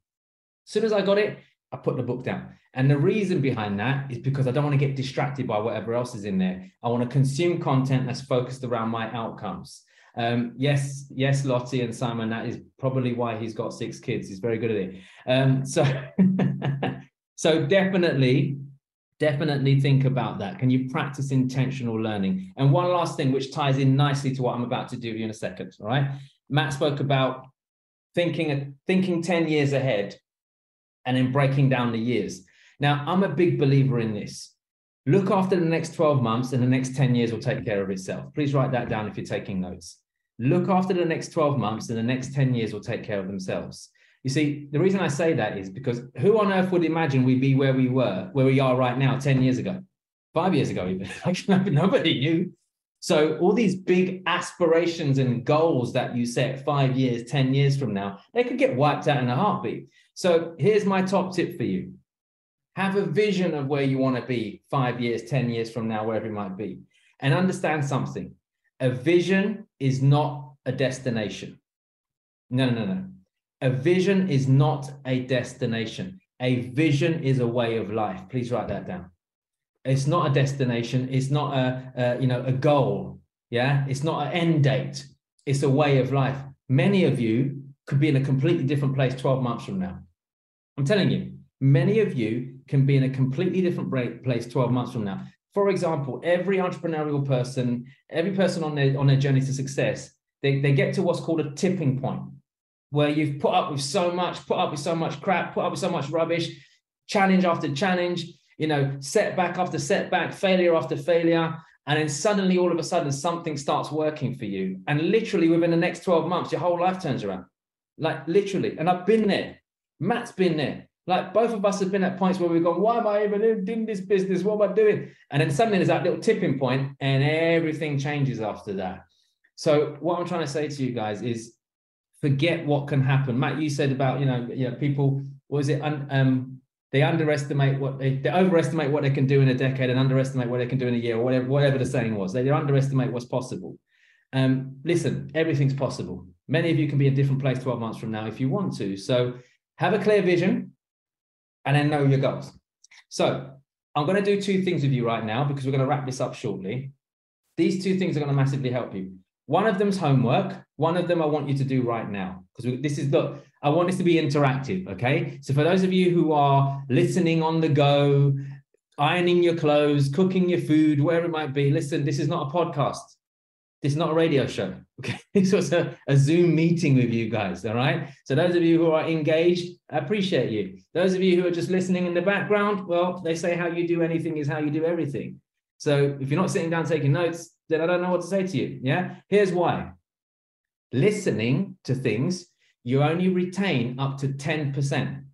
Speaker 3: As soon as I got it, I put the book down. And the reason behind that is because I don't want to get distracted by whatever else is in there. I want to consume content that's focused around my outcomes. Um, yes, yes, Lottie and Simon, that is probably why he's got six kids. He's very good at it. Um, so So definitely, definitely think about that. Can you practice intentional learning? And one last thing, which ties in nicely to what I'm about to do you in a second. All right. Matt spoke about thinking thinking 10 years ahead and then breaking down the years. Now, I'm a big believer in this. Look after the next 12 months and the next 10 years will take care of itself. Please write that down if you're taking notes. Look after the next 12 months and the next 10 years will take care of themselves. You see, the reason I say that is because who on earth would imagine we'd be where we were, where we are right now, 10 years ago, five years ago, even? nobody knew. So, all these big aspirations and goals that you set five years, 10 years from now, they could get wiped out in a heartbeat. So, here's my top tip for you have a vision of where you want to be five years, 10 years from now, wherever it might be. And understand something a vision is not a destination. No, No, no, no. A vision is not a destination. A vision is a way of life. Please write that down. It's not a destination. It's not a, a you know a goal. Yeah, it's not an end date. It's a way of life. many of you could be in a completely different place 12 months from now. I'm telling you, many of you can be in a completely different place 12 months from now. For example, every entrepreneurial person, every person on their on their journey to success, they, they get to what's called a tipping point, where you've put up with so much, put up with so much crap, put up with so much rubbish, challenge after challenge, you know, setback after setback, failure after failure. And then suddenly, all of a sudden, something starts working for you. And literally within the next 12 months, your whole life turns around. Like literally. And I've been there. Matt's been there. Like both of us have been at points where we've gone, why am I even doing this business? What am I doing? And then suddenly there's that little tipping point and everything changes after that. So what I'm trying to say to you guys is forget what can happen. Matt, you said about, you know, you know, people, was it, um, they underestimate what they, they overestimate what they can do in a decade and underestimate what they can do in a year or whatever, whatever the saying was. They, they underestimate what's possible. Um, listen, everything's possible. Many of you can be in a different place 12 months from now if you want to. So have a clear vision and then know your goals. So I'm going to do two things with you right now because we're going to wrap this up shortly. These two things are going to massively help you. One of them's homework. One of them I want you to do right now because this is look. I want this to be interactive. Okay. So for those of you who are listening on the go, ironing your clothes, cooking your food, wherever it might be, listen. This is not a podcast. This is not a radio show. Okay. This was a, a Zoom meeting with you guys. All right. So those of you who are engaged, I appreciate you. Those of you who are just listening in the background, well, they say how you do anything is how you do everything. So if you're not sitting down taking notes, then I don't know what to say to you. Yeah. Here's why. Listening to things, you only retain up to 10%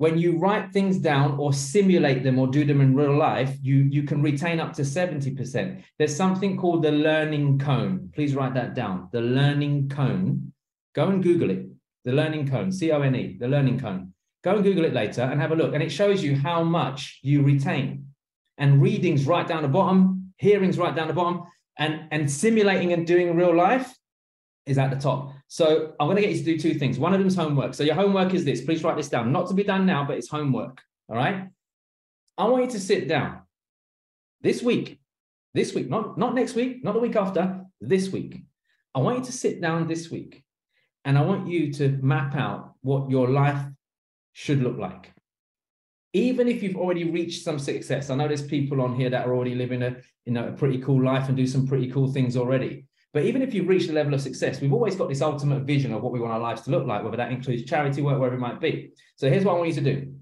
Speaker 3: when you write things down or simulate them or do them in real life, you, you can retain up to 70%. There's something called the learning cone. Please write that down. The learning cone. Go and Google it. The learning cone, C O N E, the learning cone. Go and Google it later and have a look. And it shows you how much you retain. And readings right down the bottom, hearings right down the bottom, and, and simulating and doing real life is at the top. So I'm going to get you to do two things. One of them is homework. So your homework is this. Please write this down. Not to be done now, but it's homework. All right. I want you to sit down this week. This week, not, not next week, not the week after, this week. I want you to sit down this week and I want you to map out what your life should look like. Even if you've already reached some success, I know there's people on here that are already living a, you know, a pretty cool life and do some pretty cool things already. But even if you've reached a level of success, we've always got this ultimate vision of what we want our lives to look like, whether that includes charity work, wherever it might be. So here's what I want you to do.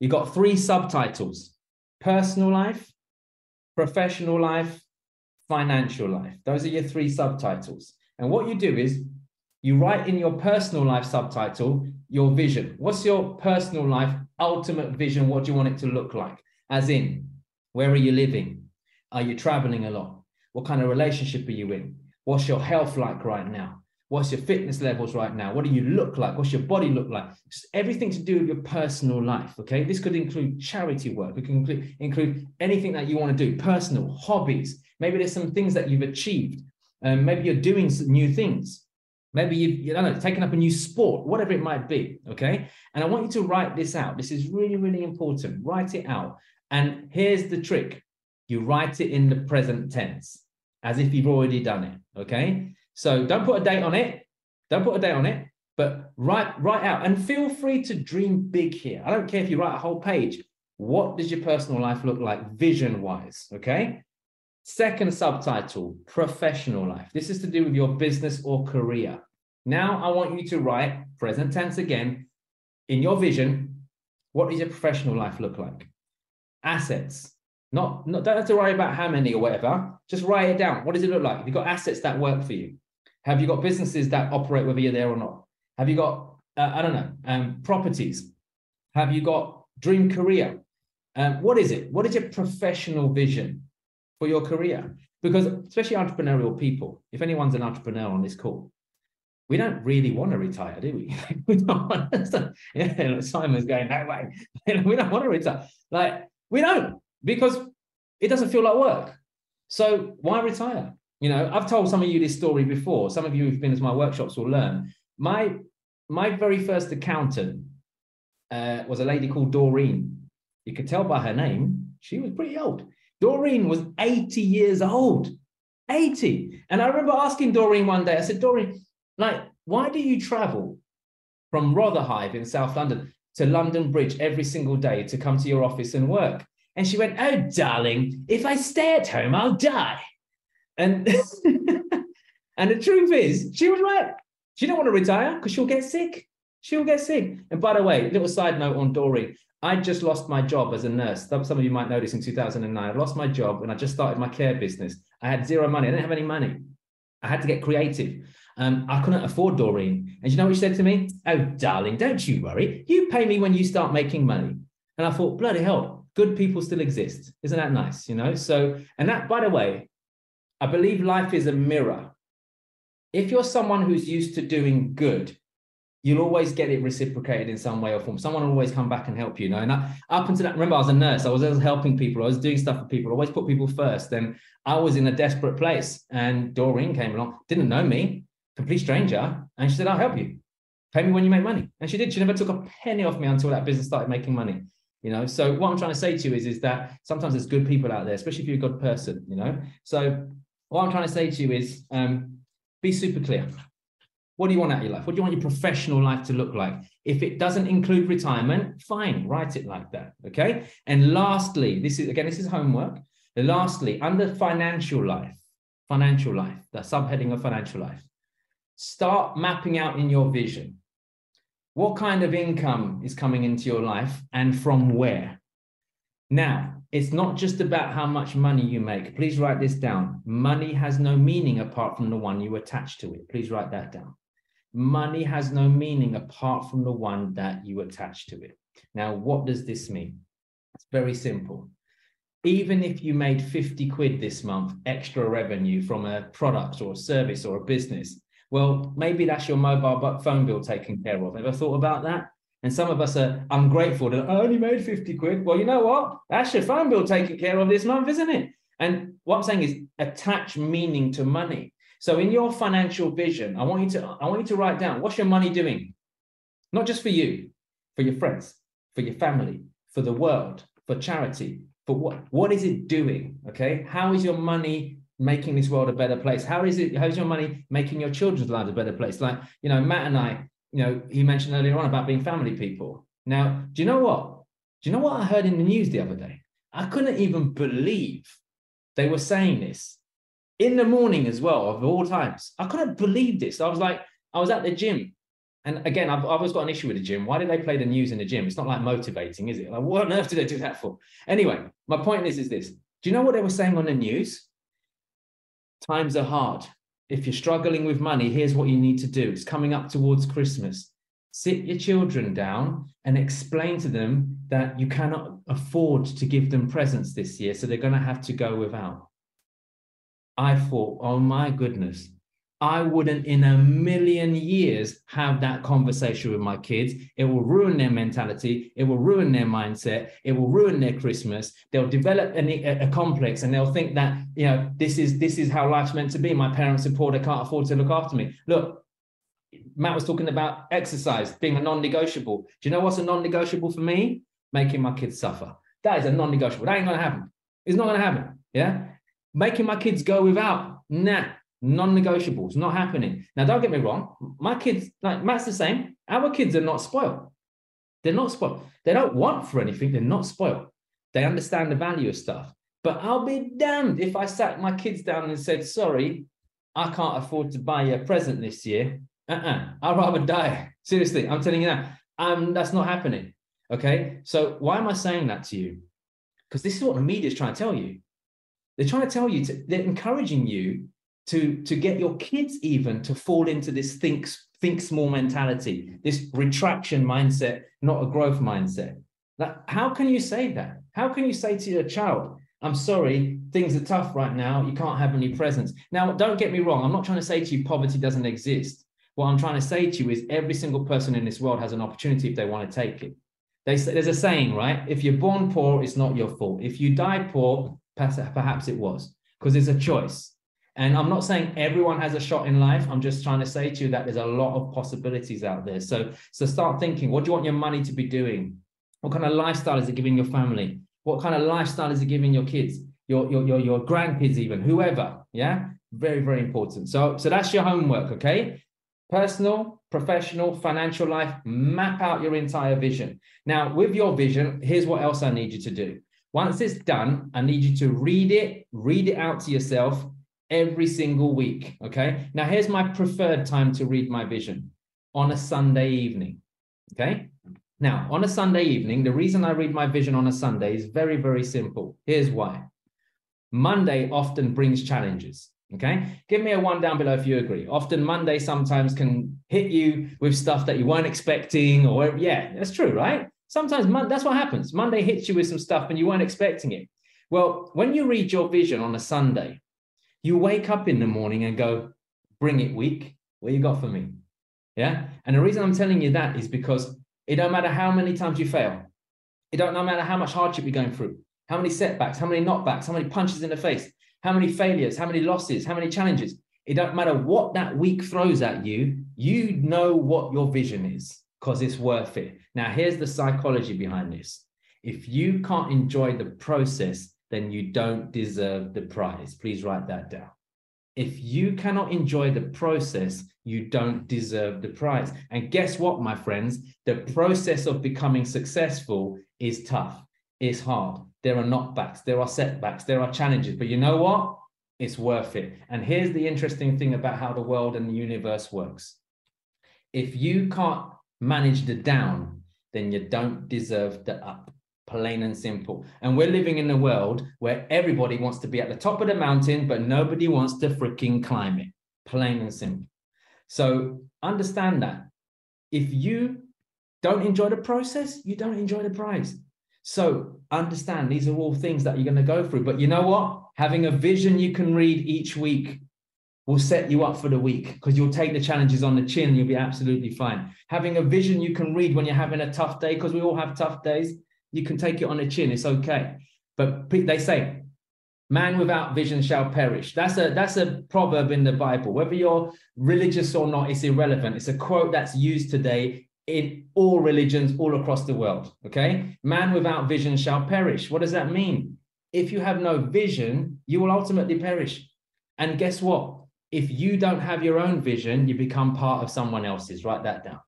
Speaker 3: You've got three subtitles personal life, professional life, financial life. Those are your three subtitles. And what you do is you write in your personal life subtitle your vision. What's your personal life ultimate vision? What do you want it to look like? As in, where are you living? Are you traveling a lot? What kind of relationship are you in? What's your health like right now? What's your fitness levels right now? What do you look like? What's your body look like? Just everything to do with your personal life. Okay. This could include charity work. It can include, include anything that you want to do, personal hobbies. Maybe there's some things that you've achieved. Um, maybe you're doing some new things. Maybe you've, you know, taken up a new sport, whatever it might be. Okay. And I want you to write this out. This is really, really important. Write it out. And here's the trick you write it in the present tense as if you've already done it. Okay. So don't put a date on it. Don't put a date on it, but write, write out and feel free to dream big here. I don't care if you write a whole page. What does your personal life look like vision wise? Okay. Second subtitle, professional life. This is to do with your business or career. Now I want you to write present tense again in your vision. What does your professional life look like? Assets, not, not don't have to worry about how many or whatever. Just write it down. What does it look like? Have you got assets that work for you? Have you got businesses that operate whether you're there or not? Have you got uh, I don't know um, properties? Have you got dream career? Um, what is it? What is your professional vision for your career? Because especially entrepreneurial people, if anyone's an entrepreneur on this call, we don't really want to retire, do we? we don't want to, yeah, Simon's going that way. we don't want to retire. Like we don't because it doesn't feel like work. So why retire? You know, I've told some of you this story before. Some of you who've been to my workshops will learn. My my very first accountant uh, was a lady called Doreen. You could tell by her name, she was pretty old. Doreen was 80 years old. 80. And I remember asking Doreen one day, I said, Doreen, Like, why do you travel from Rotherhithe in South London to London Bridge every single day to come to your office and work? And she went, Oh, darling, if I stay at home, I'll die. And and the truth is, she was right. She don't want to retire because she'll get sick. She'll get sick. And by the way, little side note on Doreen, I just lost my job as a nurse. Some of you might notice in 2009. I lost my job when I just started my care business. I had zero money. I didn't have any money. I had to get creative. Um, I couldn't afford Doreen. And you know what she said to me? Oh, darling, don't you worry. You pay me when you start making money. And I thought, bloody hell, good people still exist. Isn't that nice? You know? So, and that, by the way, I believe life is a mirror. If you're someone who's used to doing good, you'll always get it reciprocated in some way or form. Someone will always come back and help you, you know. And I, up until that, remember, I was a nurse. I was helping people. I was doing stuff for people. I always put people first. And I was in a desperate place. And Doreen came along, didn't know me, complete stranger, and she said, "I'll help you. Pay me when you make money." And she did. She never took a penny off me until that business started making money. You know. So what I'm trying to say to you is, is that sometimes there's good people out there, especially if you're a good person. You know. So what I'm trying to say to you is, um, be super clear. What do you want out of your life? What do you want your professional life to look like? If it doesn't include retirement, fine, write it like that. Okay. And lastly, this is again, this is homework. Lastly, under financial life, financial life, the subheading of financial life, start mapping out in your vision what kind of income is coming into your life and from where. Now, it's not just about how much money you make. Please write this down. Money has no meaning apart from the one you attach to it. Please write that down. Money has no meaning apart from the one that you attach to it. Now, what does this mean? It's very simple. Even if you made 50 quid this month extra revenue from a product or a service or a business, well, maybe that's your mobile phone bill taken care of. Ever thought about that? And some of us are ungrateful that I only made 50 quid. Well, you know what? That's your phone bill taken care of this month, isn't it? And what I'm saying is attach meaning to money. So in your financial vision, I want you to I want you to write down what's your money doing? Not just for you, for your friends, for your family, for the world, for charity, for what what is it doing? Okay? How is your money making this world a better place? How is it how's your money making your children's lives a better place? Like, you know, Matt and I, you know, he mentioned earlier on about being family people. Now, do you know what? Do you know what I heard in the news the other day? I couldn't even believe they were saying this in the morning as well, of all times. I couldn't believe this. I was like, I was at the gym. And again, I've, I've always got an issue with the gym. Why did they play the news in the gym? It's not like motivating, is it? Like, what on earth did they do that for? Anyway, my point is, is this. Do you know what they were saying on the news? Times are hard. If you're struggling with money, here's what you need to do. It's coming up towards Christmas. Sit your children down and explain to them that you cannot afford to give them presents this year, so they're going to have to go without. I thought, oh my goodness, I wouldn't in a million years have that conversation with my kids. It will ruin their mentality. It will ruin their mindset. It will ruin their Christmas. They'll develop a, a, complex and they'll think that, you know, this is this is how life's meant to be. My parents are poor. They can't afford to look after me. Look, Matt was talking about exercise being a non-negotiable. Do you know what's a non-negotiable for me? Making my kids suffer. That is a non-negotiable. That ain't gonna happen. It's not gonna happen. Yeah making my kids go without, nah, non-negotiables, not happening. Now, don't get me wrong, my kids, like Matt's the same. Our kids are not spoiled. They're not spoiled. They don't want for anything. They're not spoiled. They understand the value of stuff. But I'll be damned if I sat my kids down and said, sorry, I can't afford to buy you a present this year. Uh-uh. I'd rather die. Seriously, I'm telling you that. Um, that's not happening. Okay. So why am I saying that to you? Because this is what the media is trying to tell you. They're trying to tell you, to, they're encouraging you to, to get your kids even to fall into this think, think small mentality, this retraction mindset, not a growth mindset. Now, how can you say that? How can you say to your child, I'm sorry, things are tough right now. You can't have any presents. Now, don't get me wrong. I'm not trying to say to you poverty doesn't exist. What I'm trying to say to you is every single person in this world has an opportunity if they want to take it. They, there's a saying, right? If you're born poor, it's not your fault. If you die poor, Perhaps it was because it's a choice. And I'm not saying everyone has a shot in life. I'm just trying to say to you that there's a lot of possibilities out there. So, so start thinking, what do you want your money to be doing? What kind of lifestyle is it giving your family? What kind of lifestyle is it giving your kids, your, your, your, your grandkids, even whoever? Yeah. Very, very important. So, so that's your homework. Okay. personal, professional, financial life, map out your entire vision. Now, with your vision, here's what else I need you to do. Once it's done, I need you to read it, read it out to yourself every single week. Okay. Now, here's my preferred time to read my vision on a Sunday evening. Okay. Now, on a Sunday evening, the reason I read my vision on a Sunday is very, very simple. Here's why Monday often brings challenges. Okay. Give me a one down below if you agree. Often Monday sometimes can hit you with stuff that you weren't expecting, or yeah, that's true, right? Sometimes that's what happens. Monday hits you with some stuff and you weren't expecting it. Well, when you read your vision on a Sunday, you wake up in the morning and go, bring it week. What you got for me? Yeah. And the reason I'm telling you that is because it don't matter how many times you fail. It don't no matter how much hardship you're going through, how many setbacks, how many knockbacks, how many punches in the face, how many failures, how many losses, how many challenges. It don't matter what that week throws at you, you know what your vision is because it's worth it. Now, here's the psychology behind this. If you can't enjoy the process, then you don't deserve the prize. Please write that down. If you cannot enjoy the process, you don't deserve the prize. And guess what, my friends? The process of becoming successful is tough, it's hard. There are knockbacks, there are setbacks, there are challenges. But you know what? It's worth it. And here's the interesting thing about how the world and the universe works. If you can't manage the down, then you don't deserve the up. Plain and simple. And we're living in a world where everybody wants to be at the top of the mountain, but nobody wants to freaking climb it. Plain and simple. So understand that. If you don't enjoy the process, you don't enjoy the prize. So understand these are all things that you're going to go through. But you know what? Having a vision you can read each week will set you up for the week because you'll take the challenges on the chin. You'll be absolutely fine. Having a vision you can read when you're having a tough day, because we all have tough days, you can take it on the chin. It's okay. But they say, man without vision shall perish. That's a that's a proverb in the Bible. Whether you're religious or not, it's irrelevant. It's a quote that's used today in all religions all across the world. Okay. Man without vision shall perish. What does that mean? If you have no vision, you will ultimately perish. And guess what? If you don't have your own vision, you become part of someone else's. Write that down.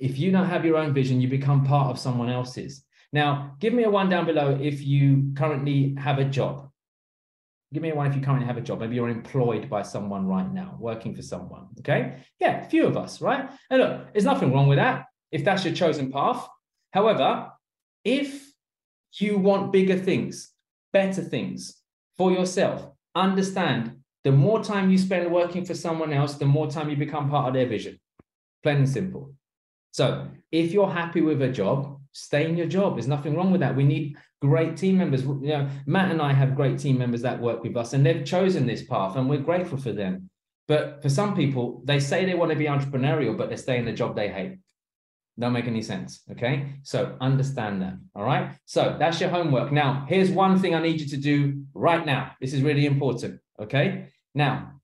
Speaker 3: If you don't have your own vision, you become part of someone else's. Now, give me a one down below if you currently have a job. Give me a one if you currently have a job. Maybe you're employed by someone right now, working for someone. Okay. Yeah, a few of us, right? And look, there's nothing wrong with that if that's your chosen path. However, if you want bigger things, better things for yourself, understand the more time you spend working for someone else, the more time you become part of their vision. Plain and simple. So if you're happy with a job, stay in your job. There's nothing wrong with that. We need great team members. You know, Matt and I have great team members that work with us, and they've chosen this path, and we're grateful for them. But for some people, they say they want to be entrepreneurial, but they stay in the job they hate. Don't make any sense. Okay. So understand that. All right. So that's your homework. Now, here's one thing I need you to do right now. This is really important. Okay. Now,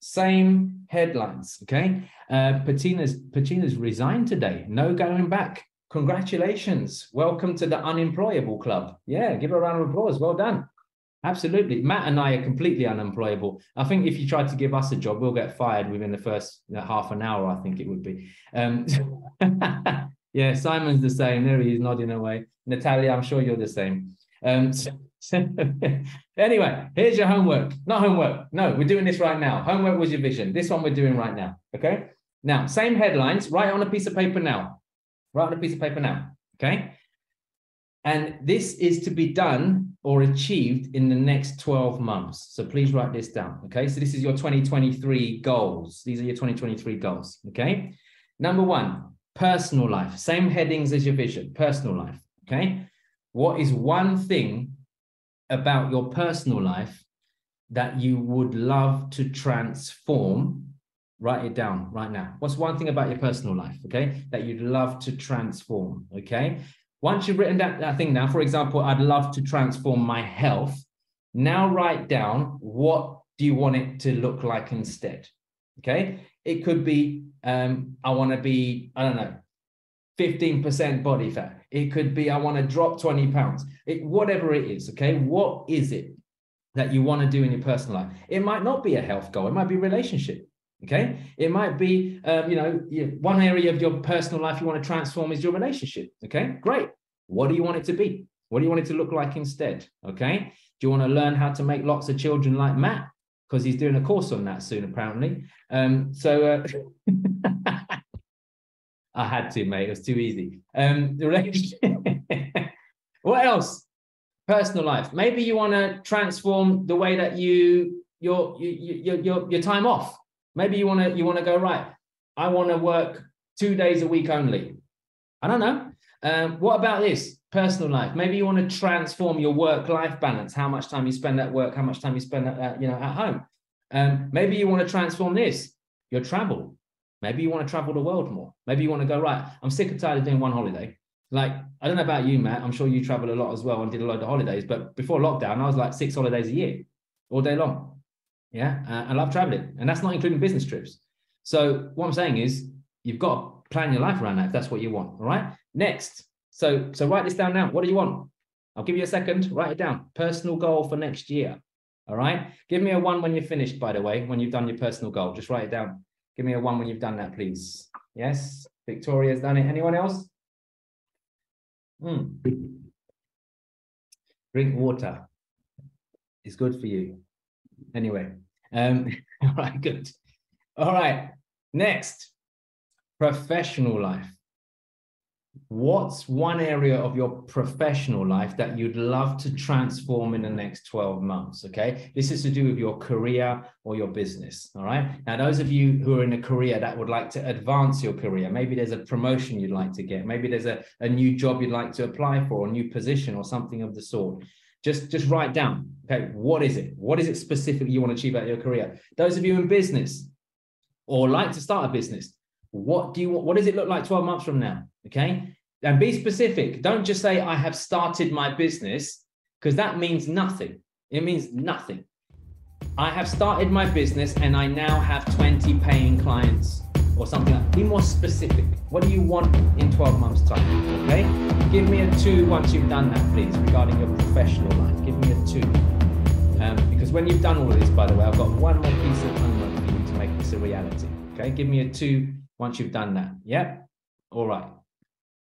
Speaker 3: same headlines. Okay. Uh, Patina's Patina's resigned today. No going back. Congratulations. Welcome to the unemployable club. Yeah, give a round of applause. Well done. Absolutely. Matt and I are completely unemployable. I think if you tried to give us a job, we'll get fired within the first half an hour, I think it would be. Um, yeah, Simon's the same. There he is nodding away. Natalia, I'm sure you're the same. Um, so, anyway, here's your homework. Not homework. No, we're doing this right now. Homework was your vision. This one we're doing right now. Okay. Now, same headlines. Write on a piece of paper now. Write on a piece of paper now. Okay. And this is to be done or achieved in the next 12 months. So please write this down. Okay. So this is your 2023 goals. These are your 2023 goals. Okay. Number one, personal life. Same headings as your vision, personal life. Okay. What is one thing about your personal life that you would love to transform? Write it down right now. What's one thing about your personal life, okay, that you'd love to transform, okay? Once you've written that, that thing now, for example, I'd love to transform my health. Now write down what do you want it to look like instead, okay? It could be, um, I want to be, I don't know, 15% body fat. It could be, I want to drop 20 pounds. It, whatever it is, okay? What is it that you want to do in your personal life? It might not be a health goal, it might be relationship. Okay, it might be, um, you know, one area of your personal life you want to transform is your relationship. Okay, great. What do you want it to be? What do you want it to look like instead? Okay, do you want to learn how to make lots of children like Matt? Because he's doing a course on that soon, apparently. Um, so uh, I had to, mate. It was too easy. Um, the relationship. what else? Personal life. Maybe you want to transform the way that you your your your your time off. Maybe you want to you want to go right. I want to work two days a week only. I don't know. Um, what about this personal life? Maybe you want to transform your work-life balance. How much time you spend at work? How much time you spend at you know at home? Um, maybe you want to transform this your travel. Maybe you want to travel the world more. Maybe you want to go right. I'm sick and tired of doing one holiday. Like I don't know about you, Matt. I'm sure you travel a lot as well and did a lot of holidays. But before lockdown, I was like six holidays a year, all day long. Yeah, uh, I love traveling, and that's not including business trips. So what I'm saying is, you've got to plan your life around that if that's what you want. All right. Next, so so write this down now. What do you want? I'll give you a second. Write it down. Personal goal for next year. All right. Give me a one when you're finished. By the way, when you've done your personal goal, just write it down. Give me a one when you've done that, please. Yes. Victoria's done it. Anyone else? Mm. Drink water. It's good for you. Anyway, um, all right, good. All right, next, professional life. What's one area of your professional life that you'd love to transform in the next 12 months? Okay, this is to do with your career or your business. All right, now, those of you who are in a career that would like to advance your career, maybe there's a promotion you'd like to get, maybe there's a, a new job you'd like to apply for, a new position, or something of the sort just just write down okay what is it what is it specifically you want to achieve out of your career those of you in business or like to start a business what do you what does it look like 12 months from now okay and be specific don't just say i have started my business because that means nothing it means nothing i have started my business and i now have 20 paying clients or something like Be more specific. What do you want in 12 months' time? Okay? Give me a two once you've done that, please, regarding your professional life. Give me a two. Um, because when you've done all of this, by the way, I've got one more piece of homework for you to make this a reality. Okay? Give me a two once you've done that. Yep? All right.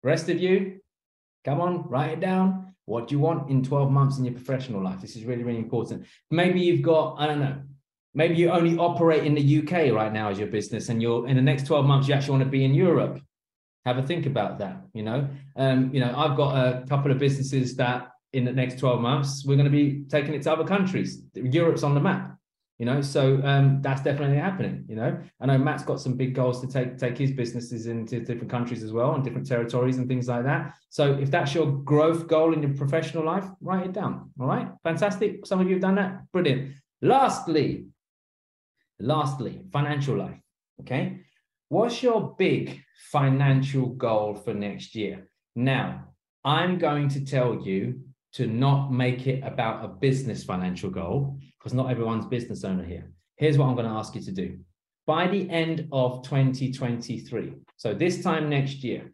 Speaker 3: Rest of you, come on, write it down. What do you want in 12 months in your professional life? This is really, really important. Maybe you've got, I don't know, maybe you only operate in the UK right now as your business, and you're in the next 12 months, you actually want to be in Europe. Have a think about that. You know, um, you know, I've got a couple of businesses that in the next 12 months, we're going to be taking it to other countries. Europe's on the map. You know, so um, that's definitely happening. You know, I know Matt's got some big goals to take take his businesses into different countries as well and different territories and things like that. So if that's your growth goal in your professional life, write it down. All right, fantastic. Some of you have done that. Brilliant. Lastly, Lastly, financial life. Okay. What's your big financial goal for next year? Now, I'm going to tell you to not make it about a business financial goal because not everyone's business owner here. Here's what I'm going to ask you to do. By the end of 2023, so this time next year,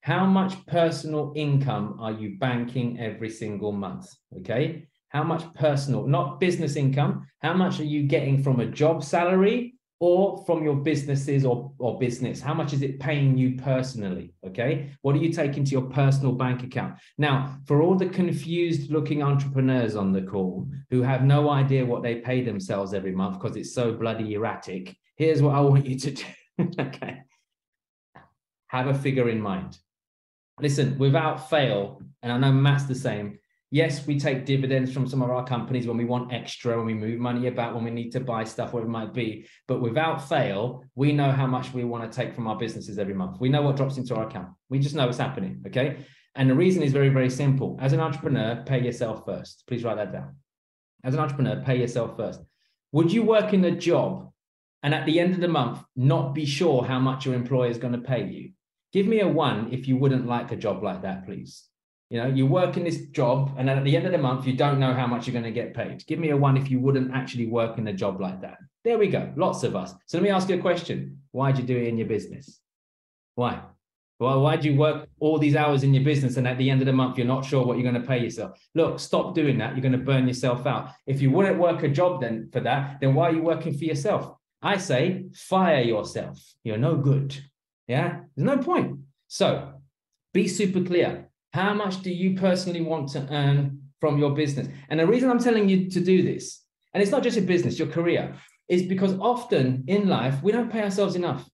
Speaker 3: how much personal income are you banking every single month? Okay. How much personal, not business income, how much are you getting from a job salary or from your businesses or, or business? How much is it paying you personally? Okay. What are you taking to your personal bank account? Now, for all the confused looking entrepreneurs on the call who have no idea what they pay themselves every month because it's so bloody erratic, here's what I want you to do. okay. Have a figure in mind. Listen, without fail, and I know Matt's the same, yes, we take dividends from some of our companies when we want extra, when we move money about, when we need to buy stuff, whatever it might be. But without fail, we know how much we want to take from our businesses every month. We know what drops into our account. We just know what's happening. Okay. And the reason is very, very simple. As an entrepreneur, pay yourself first. Please write that down. As an entrepreneur, pay yourself first. Would you work in a job and at the end of the month not be sure how much your employer is going to pay you? Give me a one if you wouldn't like a job like that, please. You know, you work in this job, and then at the end of the month, you don't know how much you're going to get paid. Give me a one if you wouldn't actually work in a job like that. There we go. Lots of us. So let me ask you a question. Why'd you do it in your business? Why? Well, why do you work all these hours in your business and at the end of the month you're not sure what you're going to pay yourself? Look, stop doing that. You're going to burn yourself out. If you wouldn't work a job then for that, then why are you working for yourself? I say, fire yourself. You're no good. Yeah, there's no point. So be super clear. How much do you personally want to earn from your business? And the reason I'm telling you to do this, and it's not just your business, your career, is because often in life, we don't pay ourselves enough,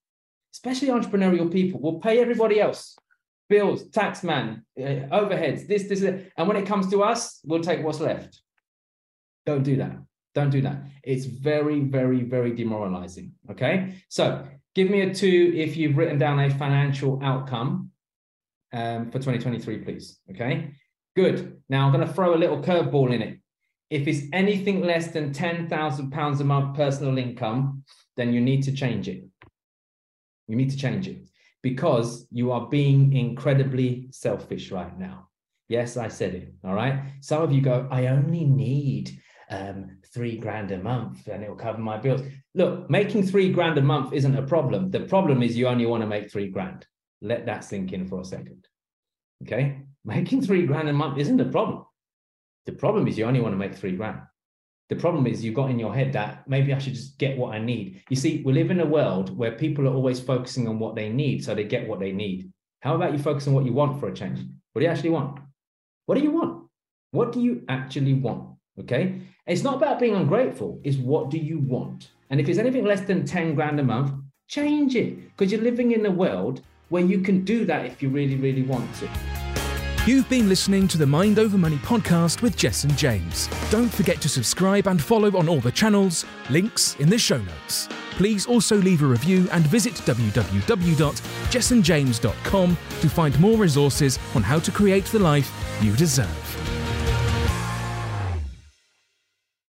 Speaker 3: especially entrepreneurial people. We'll pay everybody else bills, tax man, uh, overheads, this, this, this. And when it comes to us, we'll take what's left. Don't do that. Don't do that. It's very, very, very demoralizing. Okay. So give me a two if you've written down a financial outcome um, for 2023, please. Okay. Good. Now I'm going to throw a little curveball in it. If it's anything less than £10,000 a month personal income, then you need to change it. You need to change it because you are being incredibly selfish right now. Yes, I said it. All right. Some of you go, I only need um, three grand a month and it'll cover my bills. Look, making three grand a month isn't a problem. The problem is you only want to make three grand. Let that sink in for a second. Okay. Making three grand a month isn't a problem. The problem is you only want to make three grand. The problem is you've got in your head that maybe I should just get what I need. You see, we live in a world where people are always focusing on what they need, so they get what they need. How about you focus on what you want for a change? What do you actually want? What do you want? What do you actually want? Okay. It's not about being ungrateful, it's what do you want? And if it's anything less than 10 grand a month, change it because you're living in a world where you can do that if you really, really want to.
Speaker 2: You've been listening to the Mind Over Money podcast with Jason James. Don't forget to subscribe and follow on all the channels, links in the show notes. Please also leave a review and visit www.jessandjames.com to find more resources on how to create the life you deserve.